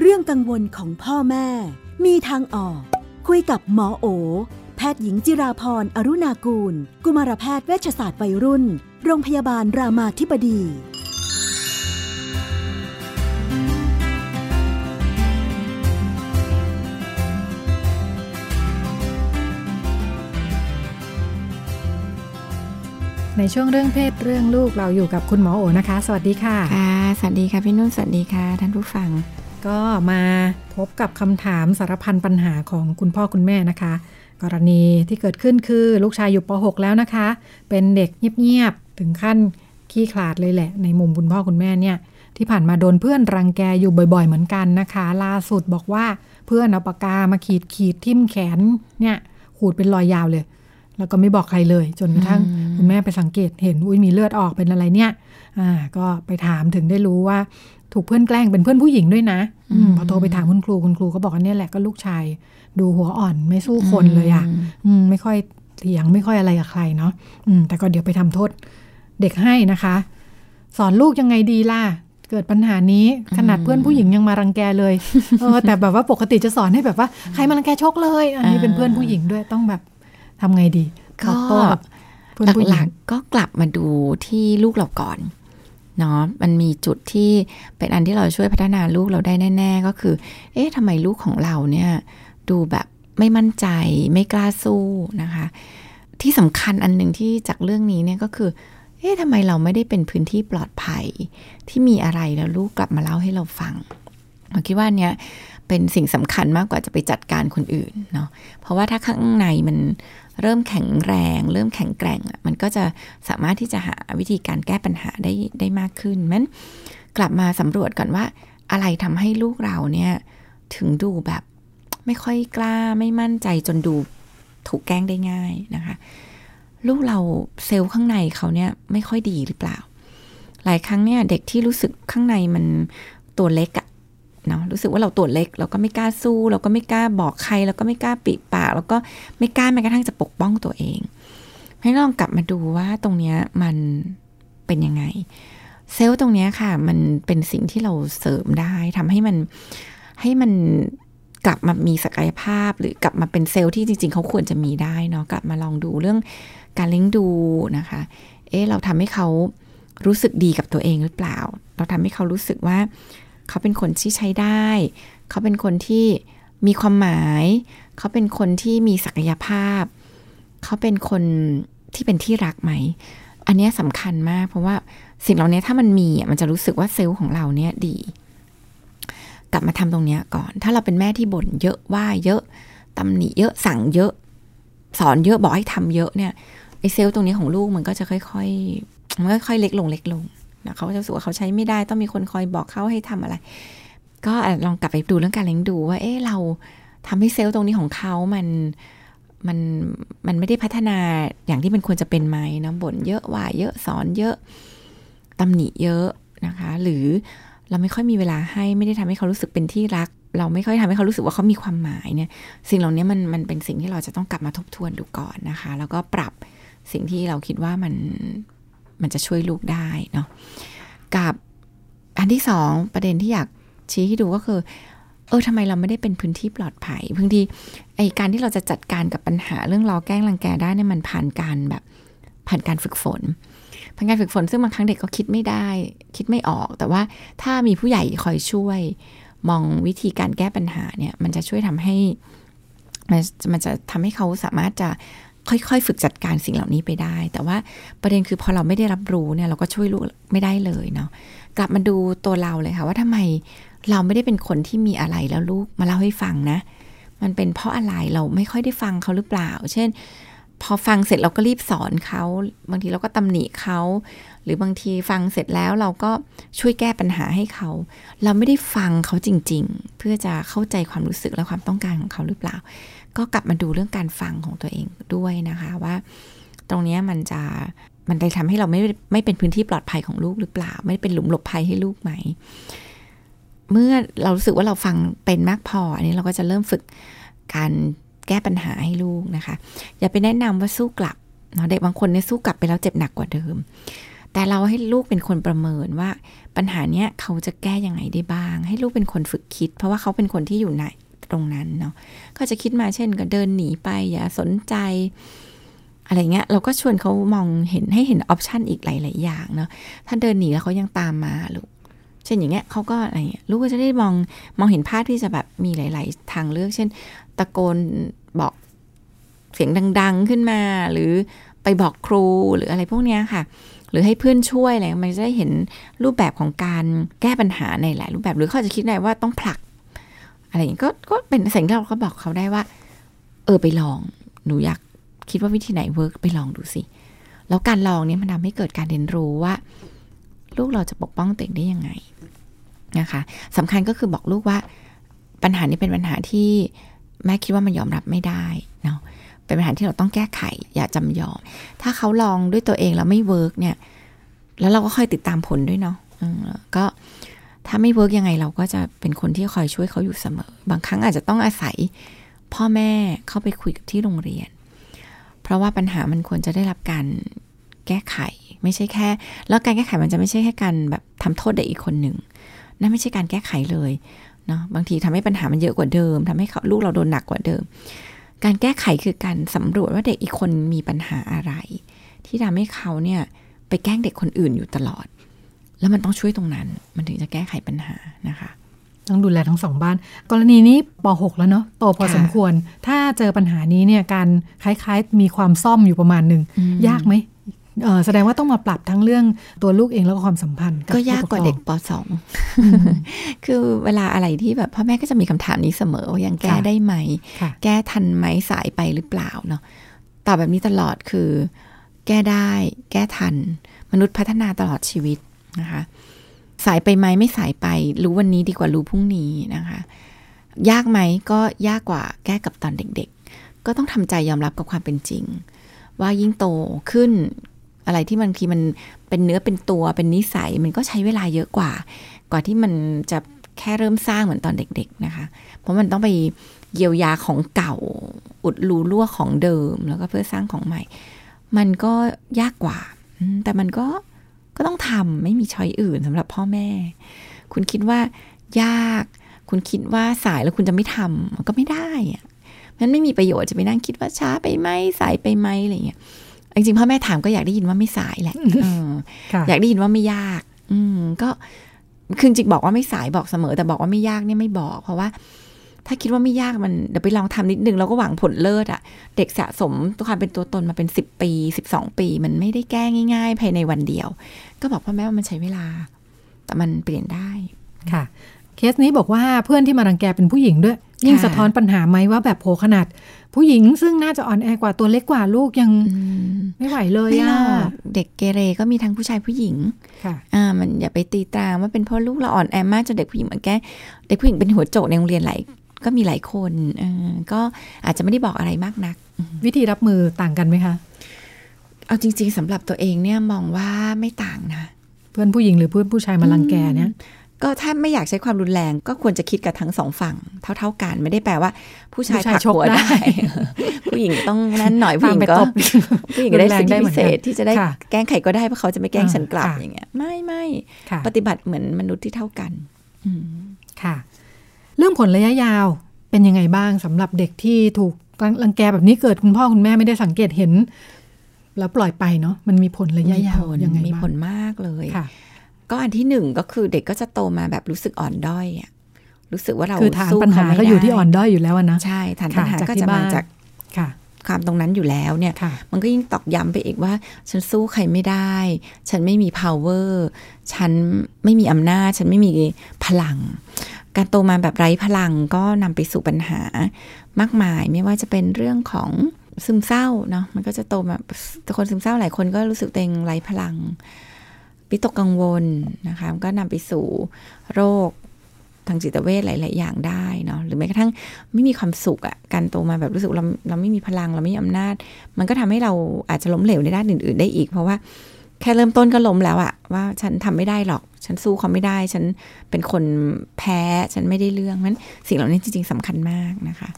เรื่องกังวลของพ่อแม่ มีทางออก คุยกับหมอโอ แพทย์หญิงจิราพรอรุณากูล กุมารแพทย์เวชศาสตร์วัยรุ่น โรงพยาบาลรามาธิบดี ในช่วงเรื่องเพศเรื่องลูกเราอยู่กับคุณหมอโอนะคะ สวัสดีค่ะ ค่ะ สวัสดีค่ะพี่นุ่น สวัสดีค่ะ ท่านผู้ฟัง ก็มาพบกับคำถามสารพันปัญหาของคุณพ่อคุณแม่นะคะ กรณีที่เกิดขึ้นคือลูกชายอยู่ป .6 แล้วนะคะ เป็นเด็กเงียบๆ ถึงขั้นขี้ขลาดเลยแหละ ในมุมคุณพ่อคุณแม่เนี่ย ที่ผ่านมาโดนเพื่อนรังแกอยู่บ่อยๆ เหมือนกันนะคะ ล่าสุดบอกว่าเพื่อนเอาปากกามาขีดขีดทิ่มแขนเนี่ยขูดเป็นรอยยาวเลย แล้วก็ไม่บอกใครเลย จนกระทั่งคุณแม่ไปสังเกตเห็นอุ้ยมีเลือดออกเป็นอะไรเนี่ย อ่า ก็ไปถามถึงได้รู้ว่า ถูกเพื่อนแกล้งเป็นเพื่อนผู้หญิงด้วยนะอพอโทรไปถามคุณครูคุณครูก็บอกว่าเนี่ยแหละก็ลูกชาย ดูหัวอ่อนไม่สู้คนเลยอะ่ะไม่ค่อยเถียงไม่ค่อยอะไรกับใครเนาะแต่ก็เดี๋ยวไปทำโทษเด็กให้นะคะ สอนลูกยังไงดีล่ะ เกิดปัญหานี้ขนาดเพื่อนผู้หญิงยังมารังแกเลยเออแต่แบบว่าปกติจะสอนให้แบบว่าใครมารังแกชกเลย อันนี้เป็นเพื่อนผู้หญิงด้วยต้องแบบทำไงดีก็ตอบโต้กับเพื่อนผู้หหญิลังกๆก็กลับมาดูที่ลูกเราก่อน เนาะมันมีจุดที่เป็นอันที่เราช่วยพัฒนาลูกเราได้แน่ ๆ ก็คือ เอ๊ะทำไมลูกของเราเนี่ยดูแบบไม่มั่นใจไม่กล้าสู้นะคะ ที่สำคัญอันหนึ่งที่จากเรื่องนี้เนี่ยก็คือเอ๊ะทำไมเราไม่ได้เป็นพื้นที่ปลอดภัย ที่มีอะไรแล้วลูกกลับมาเล่าให้เราฟังเราคิดว่าเนี้ยเป็นสิ่งสำคัญมากกว่าจะไปจัดการคนอื่นเนาะเพราะว่าถ้าข้างในมัน เริ่มแข็งแรง เริ่มแข็งแกร่ง มันก็จะสามารถที่จะหาวิธีการแก้ปัญหาได้ได้มากขึ้นมันกลับมาสำรวจก่อนว่า อะไรทำให้ลูกเราเนี่ย ถึงดูแบบไม่ค่อยกล้าไม่มั่นใจจนดูถูกแกล้งได้ง่ายนะคะ ลูกเราเซลล์ข้างในเขาเนี่ยไม่ค่อยดีหรือเปล่า หลายครั้งเนี่ยเด็กที่รู้สึกข้างในมันตัวเล็กอะ เนาะรู้สึกว่าเราตัวเล็ก เราก็ไม่กล้าสู้ เราก็ไม่กล้าบอกใคร เราก็ไม่กล้าปิดปาก แล้วก็ไม่กล้าแม้กระทั่งจะปกป้องตัวเอง ให้ลองกลับมาดูว่าตรงเนี้ยมันเป็นยังไง เซลล์ตรงเนี้ยค่ะ มันเป็นสิ่งที่เราเสริมได้ทำให้มันให้มันกลับมามีศักยภาพ หรือกลับมาเป็นเซลล์ที่จริง ๆ เขาควรจะมีได้เนาะกลับมาลองดูเรื่องการเลี้ยงดูนะคะ เอ๊ะเราทำให้เขารู้สึกดีกับตัวเองหรือเปล่า เราทำให้เขารู้สึกว่า เขาเป็นคนที่ใช้ได้ เขาเป็นคนที่มีความหมาย เขาเป็นคนที่มีศักยภาพ เขาเป็นคนที่เป็นที่รักไหม อันนี้สำคัญมาก เพราะว่าสิ่งเหล่านี้ถ้ามันมีอะมันจะรู้สึกว่าเซลล์ของเราเนี่ยดี กลับมาทำตรงเนี้ยก่อน ถ้าเราเป็นแม่ที่บ่นเยอะว่าเยอะตำหนิเยอะสั่งเยอะ สอนเยอะบอกให้ทำเยอะเนี่ยไอเซลล์ตรงนี้ของลูกมันก็จะค่อย ๆ มันก็ค่อยเล็กลงเล็กลง นะเขาจะรู้สึกว่าเขาใช้ไม่ได้ต้องมีคนคอยบอกเขาให้ทำอะไร ก็ลองกลับไปดูเรื่องการเลี้ยงดูว่าเอ๊ะเราทำให้เซลล์ตรงนี้ของเขามันมันมันไม่ได้พัฒนาอย่างที่มันควรจะเป็นไหมนะบ่นเยอะว่าเยอะสอนเยอะตำหนิเยอะนะคะ หรือเราไม่ค่อยมีเวลาให้ไม่ได้ทำให้เขารู้สึกเป็นที่รัก เราไม่ค่อยทำให้เขารู้สึกว่าเขามีความหมายเนี่ย สิ่งเหล่านี้มันมันเป็นสิ่งที่เราจะต้องกลับมาทบทวนดูก่อนนะคะ แล้วก็ปรับสิ่งที่เราคิดว่ามัน มันจะช่วยลูกได้เนาะกับอันที่สองประเด็นที่อยากชี้ให้ดูก็คือ เออทำไมเราไม่ได้เป็นพื้นที่ปลอดภัยบางทีไอการที่เราจะจัดการกับปัญหาเรื่องล้อแกล้งรังแกได้เนี่ยมันผ่านการแบบผ่านการฝึกฝนผ่านการฝึกฝนซึ่งบางครั้งเด็กก็คิดไม่ได้ คิดไม่ออก แต่ว่าถ้ามีผู้ใหญ่คอยช่วย มองวิธีการแก้ปัญหาเนี่ย มันจะช่วยทำให้ มันมันจะทำให้เขาสามารถจะ ค่อยๆ ฝึกจัดการสิ่งเหล่านี้ไปได้ แต่ว่าประเด็นคือพอเราไม่ได้รับรู้เนี่ยเราก็ช่วยลูกไม่ได้เลยเนาะกลับมาดูตัวเราเลยค่ะ ว่าทำไมเราไม่ได้เป็นคนที่มีอะไรแล้วลูกมาเล่าให้ฟังนะ มันเป็นเพราะอะไรเราไม่ค่อยได้ฟังเขาหรือเปล่า เช่น พอฟังเสร็จเราก็รีบสอนเขา บางทีเราก็ตำหนิเขา หรือบางทีฟังเสร็จแล้วเราก็ช่วยแก้ปัญหาให้เขา เราไม่ได้ฟังเขาจริง ๆ เพื่อจะเข้าใจความรู้สึกและความต้องการของเขาหรือเปล่า ก็กลับมาดูเรื่องการฟังของตัวเองด้วยนะคะว่า ตรงนี้มันจะมันได้ทำให้เราไม่ไม่เป็นพื้นที่ปลอดภัยของลูกหรือเปล่า ไม่เป็นหลุมหลบภัยให้ลูกไหม เมื่อเรารู้สึกว่าเราฟังเป็นมากพอ อันนี้เราก็จะเริ่มฝึกการแก้ปัญหาให้ลูกนะคะ อย่าไปแนะนำว่าสู้กลับเนาะเด็กบางคนเนี่ยสู้กลับไปแล้วเจ็บหนักกว่าเดิม แต่เราให้ลูกเป็นคนประเมินว่าปัญหาเนี้ยเขาจะแก้ยังไงได้บ้าง ให้ลูกเป็นคนฝึกคิด เพราะว่าเขาเป็นคนที่อยู่ใน ตรงนั้นเนาะก็จะคิดมาเช่นก็เดินหนีไปอย่าสนใจ อะไรเงี้ยเราก็ชวนเขามองเห็นให้เห็นออปชันอีกหลาย ๆ อย่างเนาะถ้าเดินหนีแล้วเขายังตามมาลูกเช่นอย่างเงี้ยเขาก็อะไรเงี้ยลูกก็จะได้มองมองเห็นภาพที่จะแบบมีหลาย ๆ ทางเลือก เช่น ตะโกนบอกเสียงดัง ๆ ขึ้นมา หรือไปบอกครูหรืออะไรพวกเนี้ยค่ะหรือให้เพื่อนช่วยอะไรมันจะได้เห็นรูปแบบของการแก้ปัญหาในหลายรูปแบบ หรือเขาจะคิดได้ว่าต้องผลัก อะไรอย่างนี้ก็ก็เป็นสิ่งที่เราก็บอกเขาได้ว่า เออไปลอง หนูอยากคิดว่าวิธีไหนเวิร์กไปลองดูสิ แล้วการลองเนี้ยมันทำให้เกิดการเรียนรู้ว่า ลูกเราจะปกป้องตัวเองได้ยังไงนะคะสำคัญก็คือบอกลูกว่า ปัญหานี้เป็นปัญหาที่แม่คิดว่ามันยอมรับไม่ได้เนาะเป็นปัญหาที่เราต้องแก้ไข อย่าจำยอม ถ้าเขาลองด้วยตัวเองแล้วไม่ work เนี่ย แล้วเราก็ค่อยติดตามผลด้วยเนาะก็ ถ้าไม่ work ยังไงเราก็จะเป็นคนที่คอยช่วยเขาอยู่เสมอ บางครั้งอาจจะต้องอาศัยพ่อแม่เข้าไปคุยกับที่โรงเรียน เพราะว่าปัญหามันควรจะได้รับการแก้ไข ไม่ใช่แค่ แล้วการแก้ไขมันจะไม่ใช่แค่การแบบทำโทษเด็กอีกคนหนึ่งนั่นไม่ใช่การแก้ไขเลยเนาะบางทีทำให้ปัญหามันเยอะกว่าเดิมทำให้เขาลูกเราโดนหนักกว่าเดิม การแก้ไขคือการสำรวจว่าเด็กอีกคนมีปัญหาอะไร ที่ทำให้เขาเนี่ยไปแกล้งเด็กคนอื่นอยู่ตลอด แล้วมันต้องช่วยตรงนั้น มันถึงจะแก้ไขปัญหานะคะต้องดูแลทั้งสองบ้าน กรณีนี้ป .6 แล้วเนาะโตพอสมควร ถ้าเจอปัญหานี้เนี่ยการคล้ายๆ มีความซ่อมอยู่ประมาณหนึ่งอืมยากไหมเออแสดงว่าต้องมาปรับทั้งเรื่องตัวลูกเองแล้วก็ความสัมพันธ์บก็ยากกว่าเด็กผู้ปครปสองคือเวลาอะไรที่แบบพ่อแม่ก็จะมีคำถามนี้เสมอว่ายังแก้ค่ะได้ไหมค่ะแก้ทันไหมสายไปหรือเปล่าเนาะตอบแบบนี้ตลอดคือ แก้ได้ แก้ทัน มนุษย์พัฒนาตลอดชีวิต นะคะ สายไปไหมไม่สายไป รู้วันนี้ดีกว่ารู้พรุ่งนี้นะคะ ยากไหมก็ยากกว่าแก้กับตอนเด็กๆ ก็ต้องทำใจยอมรับกับความเป็นจริง ว่ายิ่งโตขึ้นอะไรที่บางทีมันเป็นเนื้อเป็นตัวเป็นนิสัยมันก็ใช้เวลาเยอะกว่า กว่าที่มันจะแค่เริ่มสร้างเหมือนตอนเด็ก ๆนะคะ เพราะมันต้องไปเยียวยาของเก่า อุดรูรั่วของเดิม แล้วก็เพื่อสร้างของใหม่ มันก็ยากกว่า แต่มันก็ ก็ต้องทำไม่มีช้อยอื่นสำหรับพ่อแม่ คุณคิดว่ายาก คุณคิดว่าสายแล้วคุณจะไม่ทำมันก็ไม่ได้อะมันไม่มีประโยชน์จะไปนั่งคิดว่าช้าไปไหมสายไปไหมอะไรเงี้ยจริงๆพ่อแม่ถามก็อยากได้ยินว่าไม่สายแหละเออค่ะอยากได้ยินว่าไม่ยาก อืมก็คือจริงๆบอกว่าไม่สายบอกเสมอ แต่บอกว่าไม่ยากเนี่ยไม่บอก เพราะว่า ถ้าคิดว่าไม่ยากมันเดี๋ยวไปลองทำนิดนึงแล้วก็หวังผลเลิศอะ่ะ เด็กสะสมความเป็นตัวตนมาเป็นสิบปีสิบสองปี มันไม่ได้แก้ง่าย ๆ ภายในวันเดียว ก็บอกพ่อแม่ว่ามันใช้เวลา แต่มันเปลี่ยนได้ค่ะ เคสนี้บอกว่าเพื่อนที่มารังแกเป็นผู้หญิงด้วย ยิ่งค่ะสะท้อนปัญหาไหมว่าแบบโหขนาด ผู้หญิงซึ่งน่าจะอ่อนแอกว่าตัวเล็กกว่าลูกยังอืมไม่ไหวเลยไม่หรอะอกเด็กเกเรก็มีทั้งผู้ชายผู้หญิงค่ะอ่ามันอย่าไปตีตราว่าเป็นเพราะลูกเราอ่อนแอมากจนเด็กผู้หญิงเหมือนแกเด็กผู้หญิงเป็นหัวโจกในโรงเรียนหลาย ก็มีหลายคนเออก็อาจจะไม่ได้บอกอะไรมากนัก วิธีรับมือต่างกันไหมคะ เอาจริง ๆสำหรับตัวเองเนี่ยมองว่าไม่ต่างนะ เพื่อนผู้หญิงหรือเพื่อนผู้ชายมารังแกเนี่ยก็ถ้าไม่อยากใช้ความรุนแรงก็ควรจะคิดกับทั้งสองฝั่ง เท่า ๆกันไม่ได้แปลว่า ผู้ชายผู้ชายผลักชกหัวได้ได้ ผู้หญิงต้องนั่นหน่อยผู้หญิงตามไปก็ตบผู้หญิงก็ได้สิทธิรุนแรงได้เหมืพิอนเศกันษที่จะได้ค่ะแกล้งใครก็ได้เพราะเขาจะไม่แกล้งอ่าฉันกลับค่ะอย่างเงี้ย ไม่ไม่ค่ะปฏิบัติเหมือนมนุษย์ที่เท่ากันอืมค่ะ เรื่องผลระยะยาวเป็นยังไงบ้างสำหรับเด็กที่ถูกรังแกแบบนี้เกิดคุณพ่อคุณแม่ไม่ได้สังเกตเห็น แล้วปล่อยไปเนาะมันมีผลระยะมียาผวลยังไงมีบ้างผลมากเลยค่ะ ก็อันที่หนึ่งก็คือเด็กก็จะโตมาแบบรู้สึกอ่อนด้อยอะรู้สึกว่าเราคือฐานสู้ปัญหาเขไม่ก็อยู่ที่ได้อ่อนด้อยอยู่แล้วอะนะใช่ฐานค่ะปัญหาจากก็ที่จะมาบ้านจากค่ะความตรงนั้นอยู่แล้วเนี่ยค่ะมันก็ยิ่งตอกย้ำไปอีกว่า ฉันสู้ใครไม่ได้ ฉันไม่มี power ฉันไม่มีอำนาจ ฉันไม่มีพลัง การโตมาแบบไร้พลังก็นำไปสู่ปัญหามากมาย ไม่ว่าจะเป็นเรื่องของซึมเศร้าเนาะมันก็จะโตมาคนซึมเศร้าหลายคนก็รู้สึกตัวเองไร้พลังวิตกกังวลนะคะก็นำไปสู่โรคทางจิตเวชหลาย ๆ อย่างได้เนาะหรือแม้กระทั่งไม่มีความสุขอะการโตมาแบบรู้สึกเราเราไม่มีพลังเราไม่มีอำนาจ มันก็ทำให้เราอาจจะล้มเหลวในด้านอื่น ๆ ได้อีก เพราะว่า แค่เริ่มต้นก็ล้มแล้วอะว่าฉันทำไม่ได้หรอก ฉันสู้เขาไม่ได้ ฉันเป็นคนแพ้ฉันไม่ได้เรื่องนั้นสิ่งเหล่านี้จริง ๆสำคัญมากนะคะ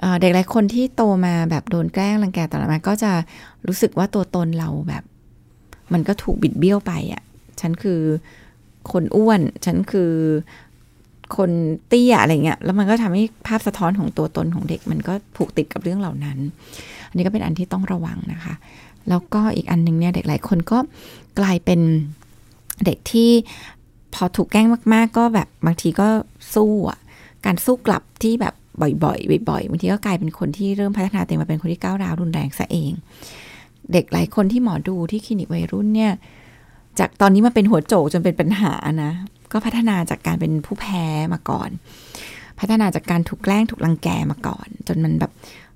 เเด็กหลายคนที่โตมาแบบโดนแกล้งรังแกตลอดมาก็จะรู้สึกว่าตัวตนเราแบบ มันก็ถูกบิดเบี้ยวไปอะฉันคือคนอ้วน ฉันคือคนเตี้ยอะไรเงี้ย แล้วมันก็ทำให้ภาพสะท้อนของตัวตนของเด็ก มันก็ผูกติดกับเรื่องเหล่านั้น อันนี้ก็เป็นอันที่ต้องระวังนะคะ แล้วก็อีกอันหนึ่งเนี่ยเด็กหลายคนก็กลายเป็นเด็กที่พอถูกแกล้งมากๆ ก็แบบบางทีก็สู้อะการสู้กลับที่แบบบ่อยๆ บ่อยๆ บางทีก็กลายเป็นคนที่เริ่มพัฒนาตัวเองมาเป็นคนที่ก้าวร้าวรุนแรงซะเอง เด็กหลายคนที่หมอดูที่คลินิกวัยรุ่นเนี่ย จากตอนนี้มาเป็นหัวโจกจนเป็นปัญหานะ ก็พัฒนาจากการเป็นผู้แพ้มาก่อน พัฒนาจากการถูกแกล้งถูกรังแกมาก่อน จนมันแบบ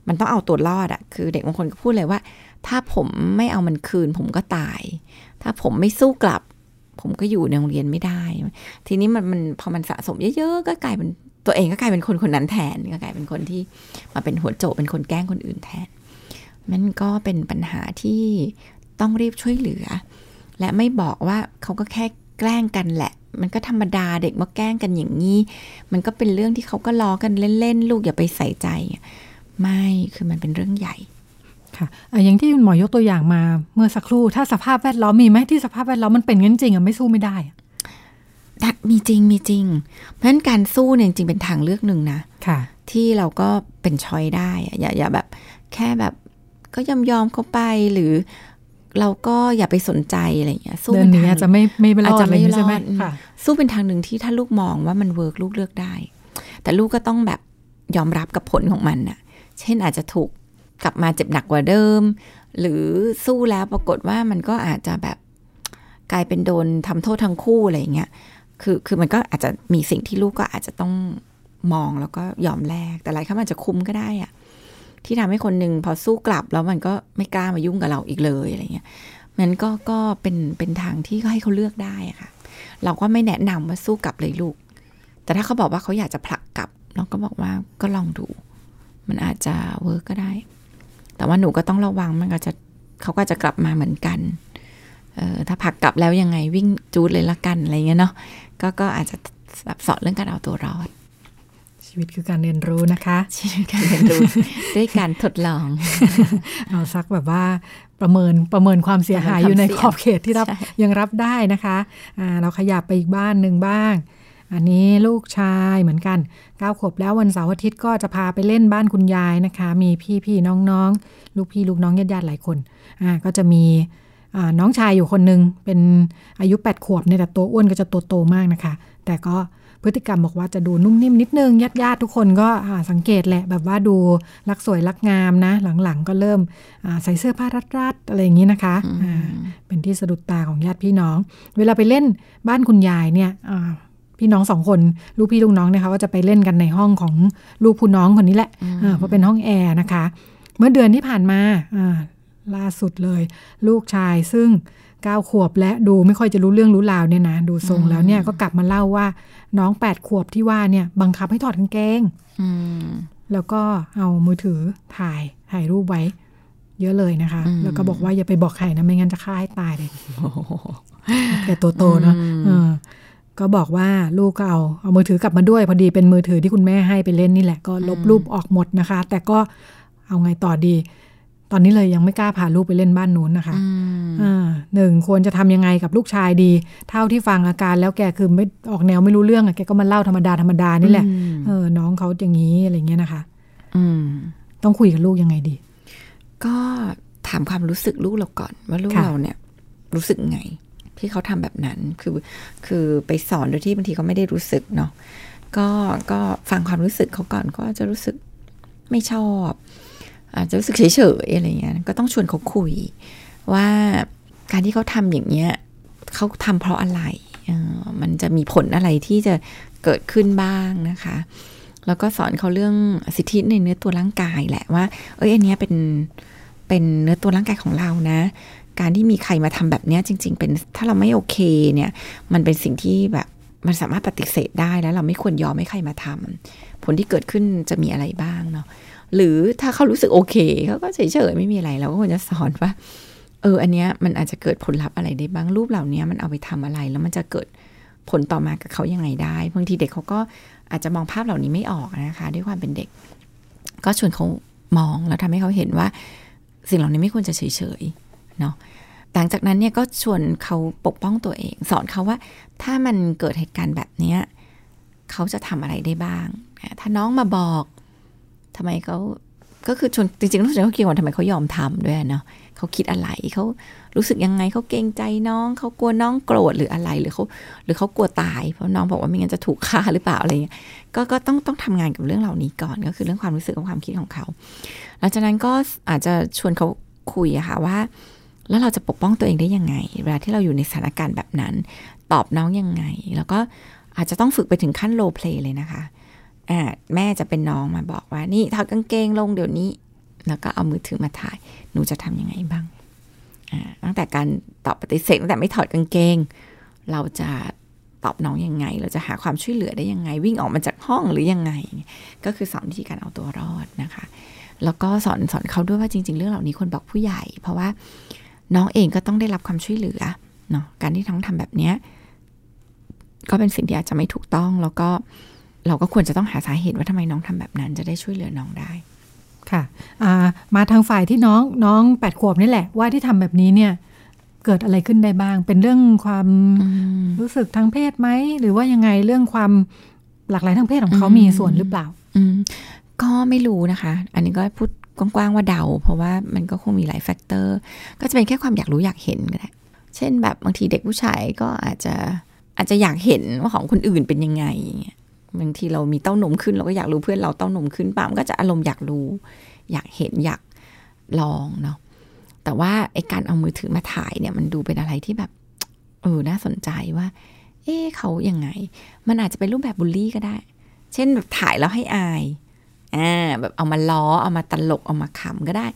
มันต้องเอาตัวรอดอะคือเด็กบางคนก็พูดเลยว่า ถ้าผมไม่เอามันคืน ผมก็ตาย ถ้าผมไม่สู้กลับ ผมก็อยู่ในโรงเรียนไม่ได้ ทีนี้มันมันพอมันสะสมเยอะๆก็กลายเป็นตัวเองก็กลายเป็นคนคนนั้นแทนก็กลายเป็นคนที่มาเป็นหัวโจกเป็นคนแกล้งคนอื่นแทน มันก็เป็นปัญหาที่ต้องรีบช่วยเหลือ และไม่บอกว่าเขาก็แค่แกล้งกันแหละ มันก็ธรรมดาเด็กมาแกล้งกันอย่างนี้ มันก็เป็นเรื่องที่เขาก็ล้อกันเล่นๆ ลูกอย่าไปใส่ใจ ไม่ คือมันเป็นเรื่องใหญ่ ค่ะอย่างที่คุณหมอยกตัวอย่างมาเมื่อสักครู่ ถ้าสภาพแวดล้อมมีไหมที่สภาพแวดล้อมมันเป็นงั้นจริงอะไม่สู้ไม่ได้อะมีจริงมีจริง เพราะฉะนั้นการสู้เนี่ยจริงเป็นทางเลือกหนึ่งนะค่ะ ที่เราก็เป็นช้อยได้อะอย่าอย่าแบบ แค่แบบก็ยอมยอมเขาไปหรือ เราก็อย่าไปสนใจอะไรอย่างเงี้ยสู้เดิเป็นนหนีทางอาจจะไม่ไม่รออาจดจะอะไรไม่อย่างนี้ใช่ไหมรอดอืมค่ะสู้เป็นทางหนึ่งที่ถ้าลูกมองว่ามันเวิร์กลูกเลือกได้ แต่ลูกก็ต้องแบบยอมรับกับผลของมันน่ะ เช่นอาจจะถูก กลับมาเจ็บหนักกว่าเดิม หรือสู้แล้วปรากฏว่ามันก็อาจจะแบบกลายเป็นโดนทำโทษทั้งคู่อะไรอย่างเงี้ย คือคือมันก็อาจจะมีสิ่งที่ลูกก็อาจจะต้องมองแล้วก็ยอมแลก แต่หลายครั้งอาจจะคุ้มก็ได้อะที่ทำให้คนหนึ่งพอสู้กลับแล้วมันก็ไม่กล้ามายุ่งกับเราอีกเลยอะไรเงี้ย มันก็ก็เป็นเป็นทางที่ก็ให้เขาเลือกได้อะค่ะ เราก็ไม่แนะนำว่าสู้กลับเลยลูก แต่ถ้าเขาบอกว่าเขาอยากจะผลักกลับ เราก็บอกว่าก็ลองดู มันอาจจะเวิร์กก็ได้ แต่ว่าหนูก็ต้องระวังมันก็จะเขาก็จะกลับมาเหมือนกันเออถ้าผลักกลับแล้วยังไงวิ่งจูดเลยละกันอะไรเงี้ยเนาะก็ก็อาจจะแบบสอนเรื่องการเอาตัวรอด ชีวิตคือการเรียนรู้นะคะชีวิตการเรียนรู้ด้วยการทดลองเอาสักแบบว่าประเมินประเมินความเสียหายอยู่ในขอบเขตที่รับใช่ยังรับได้นะคะอ่าเราขยับไปอีกบ้านหนึ่งบ้าง อันนี้ลูกชายเหมือนกันเก้าขวบแล้ววันเสาร์อาทิตย์ก็จะพาไปเล่นบ้านคุณยายนะคะ มีพี่พี่น้องน้องๆลูกพี่ลูกน้องญาติญาติๆหลายคนอ่าก็จะมีอ่าน้องชายอยู่คนหนึ่งเป็นอายุ 8 ขวบเนี่ยแต่ตัวอ้วนก็จะโตโตๆมากนะคะ แต่ก็พฤติกรรมบอกว่าจะดูนุ่มนิ่มนิดนึงญาติญาติๆทุกคนก็อ่าสังเกตแหละแบบว่าดูรักสวยรักงามนะ หลังๆก็เริ่มอ่าใส่เสื้อผ้ารัดๆอะไรอย่างนี้นะคะอ่าเป็นที่สะดุดตาของญาติพี่น้อง เวลาไปเล่นบ้านคุณยายเนี่ยอ่า พี่น้องสองคนลูกพี่ลูกน้องเนี่ยเขาก็จะไปเล่นกันในห้องของลูกผู้น้องคนนี้แหละอ่าเพราะเป็นห้องแอร์นะคะ เมื่อเดือนที่ผ่านมาอ่าล่าสุดเลย ลูกชายซึ่งเก้าขวบและดูไม่ค่อยจะรู้เรื่องรู้ราวเนี่ยนะดูทรงแล้วเนี่ยก็กลับมาเล่าว่าน้องแปดขวบที่ว่าเนี่ยบังคับให้ถอดกางเกงอืมแล้วก็เอามือถือถ่ายถ่ายรูปไว้ เยอะเลยนะคะอืมแล้วก็บอกว่าอย่าไปบอกใครนะไม่งั้นจะฆ่าให้ตายเลยแกตัวโตเนาะเออ ก็บอกว่าลูกก็เอาเอามือถือกลับมาด้วย พอดีเป็นมือถือที่คุณแม่ให้ไปเล่นนี่แหละก็ลบรูปออกหมดนะคะ แต่ก็เอาไงต่อดี ตอนนี้เลยยังไม่กล้าพาลูกไปเล่นบ้านนู้นนะคะอืมอ่าหนึ่งควรจะทำยังไงกับลูกชายดี เท่าที่ฟังอาการแล้วแกคือไม่ออกแนวไม่รู้เรื่องอะแกก็มาเล่าธรรมดาธรรมดานี่แหละอืมเออน้องเขาอย่างนี้อะไรเงี้ยนะคะ อืมต้องคุยกับลูกยังไงดี ก็ถามความรู้สึกลูกเราก่อนว่าลูกค่ะเราเนี่ย รู้สึกไง ที่เขาทำแบบนั้นคือคือไปสอนโดยที่บางทีเขาไม่ได้รู้สึกเนาะก็ก็ฟังความรู้สึกเขาก่อนก็จะรู้สึกไม่ชอบ อาจจะรู้สึกเฉยๆอะไรเงี้ยก็ต้องชวนเขาคุย ว่าการที่เขาทำอย่างเงี้ยเขาทำเพราะอะไรมันจะมีผลอะไรที่จะเกิดขึ้นบ้างนะคะ แล้วก็สอนเขาเรื่องสิทธิในเนื้อตัวร่างกายแหละว่า เอ้ยอันเนี้ยเป็นเป็นเนื้อตัวร่างกายของเรานะ การที่มีใครมาทำแบบเนี้ยจริง ๆ เป็นถ้าเราไม่โอเคเนี่ย มันเป็นสิ่งที่แบบมันสามารถปฏิเสธได้แล้วเราไม่ควรยอมให้ใครมาทำผลที่เกิดขึ้นจะมีอะไรบ้างเนาะหรือถ้าเขารู้สึกโอเคเขาก็เฉยๆไม่มีอะไรเราก็ควรจะสอนว่า เออ อันเนี้ยมันอาจจะเกิดผลลัพธ์อะไรได้บ้างรูปเหล่านี้มันเอาไปทำอะไร แล้วมันจะเกิดผลต่อมากับเขายังไงได้บางทีเด็กเขาก็อาจจะมองภาพเหล่านี้ไม่ออกนะคะ ด้วยความเป็นเด็ก ก็ชวนเขามองแล้วทำให้เขาเห็นว่า สิ่งเหล่านี้ไม่ควรจะเฉยๆเนาะ ลังจากนั้นเนี่ยก็ชวนเขาปกป้องตัวเอง สอนเขาว่าถ้ามันเกิดเหตุการณ์แบบเนี้ยเขาจะทำอะไรได้บ้าง ถ้าน้องมาบอกทำไมเขาก็คือชวนจริงๆต้องชวนเขาคิดว่าทำไมเขายอมทำด้วยเนาะเขาคิดอะไรเขารู้สึกยังไงเขาเกรงใจน้องเขากลัวน้องโกรธหรืออะไรหรือเขาหรือเขากลัวตาย เพราะน้องบอกว่าไม่งั้นจะถูกฆ่าหรือเปล่าอะไรเงี้ยก็ก็ต้องต้องทำงานกับเรื่องเหล่านี้ก่อนก็คือเรื่องความรู้สึกกับความคิดของเขาหลังจากนั้นก็อาจจะชวนเขาคุยอะค่ะว่า แล้วเราจะปกป้องตัวเองได้ยังไง เวลาที่เราอยู่ในสถานการณ์แบบนั้น ตอบน้องยังไง แล้วก็อาจจะต้องฝึกไปถึงขั้นโลเพลเลยนะคะอ่าแม่จะเป็นน้องมาบอกว่า นี่ถอดกางเกงลงเดี๋ยวนี้ แล้วก็เอามือถือมาถ่าย หนูจะทำยังไงบ้างอ่าตั้งแต่การตอบปฏิเสธตั้งแต่ไม่ถอดกางเกง เราจะตอบน้องยังไง เราจะหาความช่วยเหลือได้ยังไง วิ่งออกมาจากห้องหรือยังไง ก็คือสอนวิธีการเอาตัวรอดนะคะ แล้วก็สอนสอนเขาด้วยว่าจริง ๆ เรื่องเหล่านี้ควรบอกผู้ใหญ่ เพราะว่า น้องเองก็ต้องได้รับความช่วยเหลือเนาะการที่ท้องทำแบบเนี้ยก็เป็นสิ่งที่อาจจะไม่ถูกต้องแล้วก็เราก็ควรจะต้องหาสาเหตุว่าทำไมน้องทำแบบนั้น จะได้ช่วยเหลือน้องได้ค่ะมาทางฝ่ายที่น้องน้องแปดขวบนี่แหละว่าที่ทำแบบนี้เนี่ยเกิดอะไรขึ้นได้บ้าง เป็นเรื่องความรู้สึกทางเพศไหมหรือว่ายังไงเรื่องความหลากหลายทางเพศของเขามีส่วนหรือเปล่าอืก็ไม่รู้นะคะ อันนี้ก็พูด กว้างๆว่าเดา เพราะว่ามันก็คงมีหลายแฟกเตอร์ก็จะเป็นแค่ความอยากรู้อยากเห็นก็ได้เช่นแบบบางทีเด็กผู้ชายก็อาจจะอาจจะอยากเห็นว่าของคนอื่นเป็นยังไงบางทีเรามีเต้านมขึ้นเราก็อยากรู้เพื่อนเราเต้านมขึ้นปามก็จะอารมณ์อยากรู้ อยากเห็นอยากลองเนาะแต่ว่าไอการเอามือถือมาถ่ายเนี่ยมันดูเป็นอะไรที่แบบเออน่าสนใจว่า เอ๊เขายังไง มันอาจจะเป็นรูปแบบบูลลี่ก็ได้ เช่นแบบถ่ายแล้วให้อาย อ่าแบบเอามาล้อเอามาตลกเอามาขำก็ได้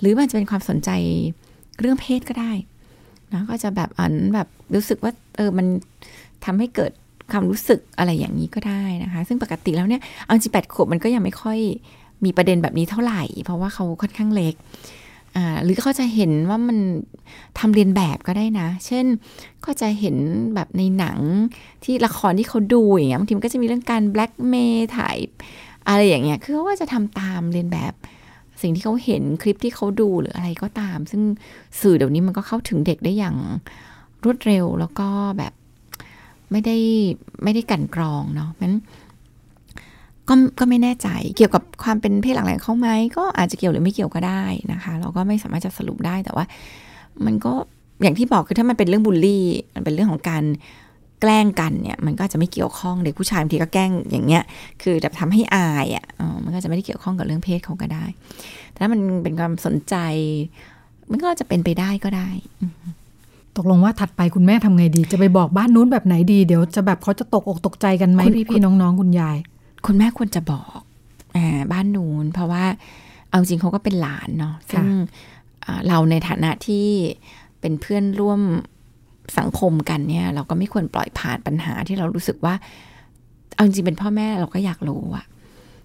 หรือมันจะเป็นความสนใจเรื่องเพศก็ได้นะก็จะแบบอันแบบรู้สึกว่าเออมันทำให้เกิดความรู้สึกอะไรอย่างนี้ก็ได้นะคะ ซึ่งปกติแล้วเนี่ยเอาจริงแปดขวบมันก็ยังไม่ค่อยมีประเด็นแบบนี้เท่าไหร่ เพราะว่าเขาค่อนข้างเล็กอ่าหรือเขาจะเห็นว่ามันทำเรียนแบบก็ได้นะ เช่นก็จะเห็นแบบในหนังที่ละครที่เขาดูอย่างเงี้ยบางทีมันก็จะมีเรื่องการแบล็กเมย์ถ่าย อะไรอย่างเงี้ยคือเขาว่าจะทำตามเรียนแบบ สิ่งที่เขาเห็นคลิปที่เขาดูหรืออะไรก็ตาม ซึ่งสื่อเดี๋ยวนี้มันก็เข้าถึงเด็กได้อย่างรวดเร็วแล้วก็แบบไม่ได้ไม่ได้กันกรองเนาะมันก็ก็ไม่แน่ใจเกี่ยวกับความเป็นเพศหลากหลายเข้าไหมก็อาจจะเกี่ยวหรือไม่เกี่ยวก็ได้นะคะ เราก็ไม่สามารถจะสรุปได้แต่ว่า มันก็อย่างที่บอกคือถ้ามันเป็นเรื่องบูลลี่ มันเป็นเรื่องของการ แกล้งกันเนี่ยมันก็จะไม่เกี่ยวข้องเด็กผู้ชายบางทีก็แกล้งอย่างเงี้ยคือแบบทำให้อายอะ่ะมันก็จะไม่ได้เกี่ยวข้องกับเรื่องเพศเขาก็ได้แต่ถ้ามันเป็นความสนใจ มันก็จะเป็นไปได้ก็ได้ตกลงว่าถัดไปคุณแม่ทำไงดี จะไปบอกบ้านนู้นแบบไหนดีเดี๋ยวจะแบบเขาจะตกอกตกใจกันไหมพี่พี่น้องๆ คุณยาย คุณแม่ควรจะบอกอบ้านนู้นเพราะว่าเอาจริงเขาก็เป็นหลานเนาะซึ่งเราในฐานะที่เป็นเพื่อนร่วม สังคมกันเนี่ย เราก็ไม่ควรปล่อยผ่านปัญหาที่เรารู้สึกว่า เอาจริงเป็นพ่อแม่เราก็อยากรู้อะ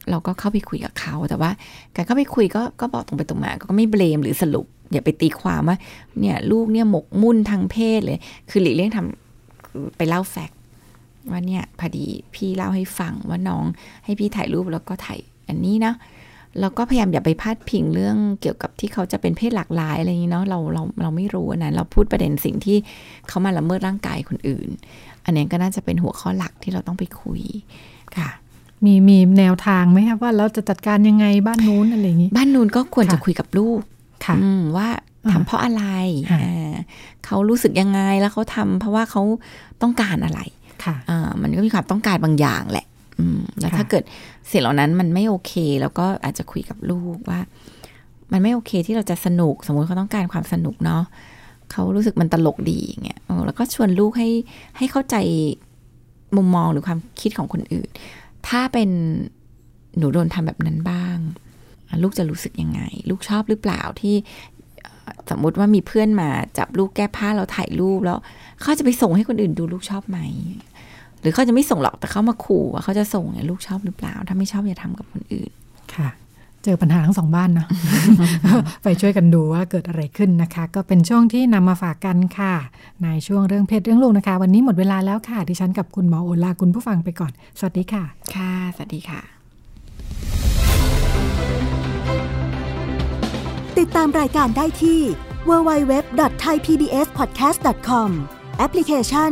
เราก็เข้าไปคุยกับเขา แต่ว่า การเข้าไปคุยก็ก็บอกตรงไปตรงมา ก็ไม่เบลมหรือสรุป อย่าไปตีความว่า เนี่ยลูกเนี่ยหมกมุ่นทางเพศเลย คือหลีกเลี่ยงทำไปเล่าแฟกต์ว่าเนี่ยพอดีพี่เล่าให้ฟังว่าน้องให้พี่ถ่ายรูปแล้วก็ถ่ายอันนี้นะ แล้วก็พยายามอย่าไปพาดพิงเรื่องเกี่ยวกับที่เขาจะเป็นเพศหลากหลายอะไรอย่างนี้เนาะเราเราเราไม่รู้นะเราพูดประเด็นสิ่งที่เขามาละเมิดร่างกายคนอื่น อันนี้ก็น่าจะเป็นหัวข้อหลักที่เราต้องไปคุยค่ะ มีมีแนวทางไหมครับว่าเราจะจัดการยังไงบ้านนู้นอะไรอย่างนี้ บ้านนู้นก็ควรจะคุยกับลูกว่าทำเพราะอะไรเขารู้สึกยังไงแล้วเขาทำเพราะว่าเขาต้องการอะไรมันก็มีความต้องการบางอย่างแหละ แล้วถ้าเกิดสิ่งเหล่านั้นมันไม่โอเค แล้วก็อาจจะคุยกับลูกว่า มันไม่โอเคที่เราจะสนุกสมมติเขาต้องการความสนุกเนาะเขารู้สึกมันตลกดีอย่างเงี้ยแล้วก็ชวนลูกให้ให้เข้าใจมุมมองหรือความคิดของคนอื่น ถ้าเป็นหนูโดนทำแบบนั้นบ้าง ลูกจะรู้สึกยังไง ลูกชอบหรือเปล่าที่สมมุติว่ามีเพื่อนมาจับลูกแก้ผ้าแล้วถ่ายรูปแล้วเขาจะไปส่งให้คนอื่นดูลูกชอบไหม หรือเขาจะไม่ส่งหรอกแต่เขามาขู่ว่าเขาจะส่งเนี่ยลูกชอบหรือเปล่า ถ้าไม่ชอบอย่าทำกับคนอื่นค่ะ เจอปัญหาทั้งสองบ้านเนาะไปช่วยกันดูว่าเกิดอะไรขึ้นนะคะ ก็เป็นช่วงที่นำมาฝากกันค่ะ ในช่วงเรื่องเพศเรื่องลูกนะคะ วันนี้หมดเวลาแล้วค่ะดิฉันกับคุณหมอโอลาคุณผู้ฟังไปก่อน สวัสดีค่ะ ค่ะ สวัสดีค่ะ ติดตามรายการได้ที่ www.thaipbspodcast.com แอปพลิเคชัน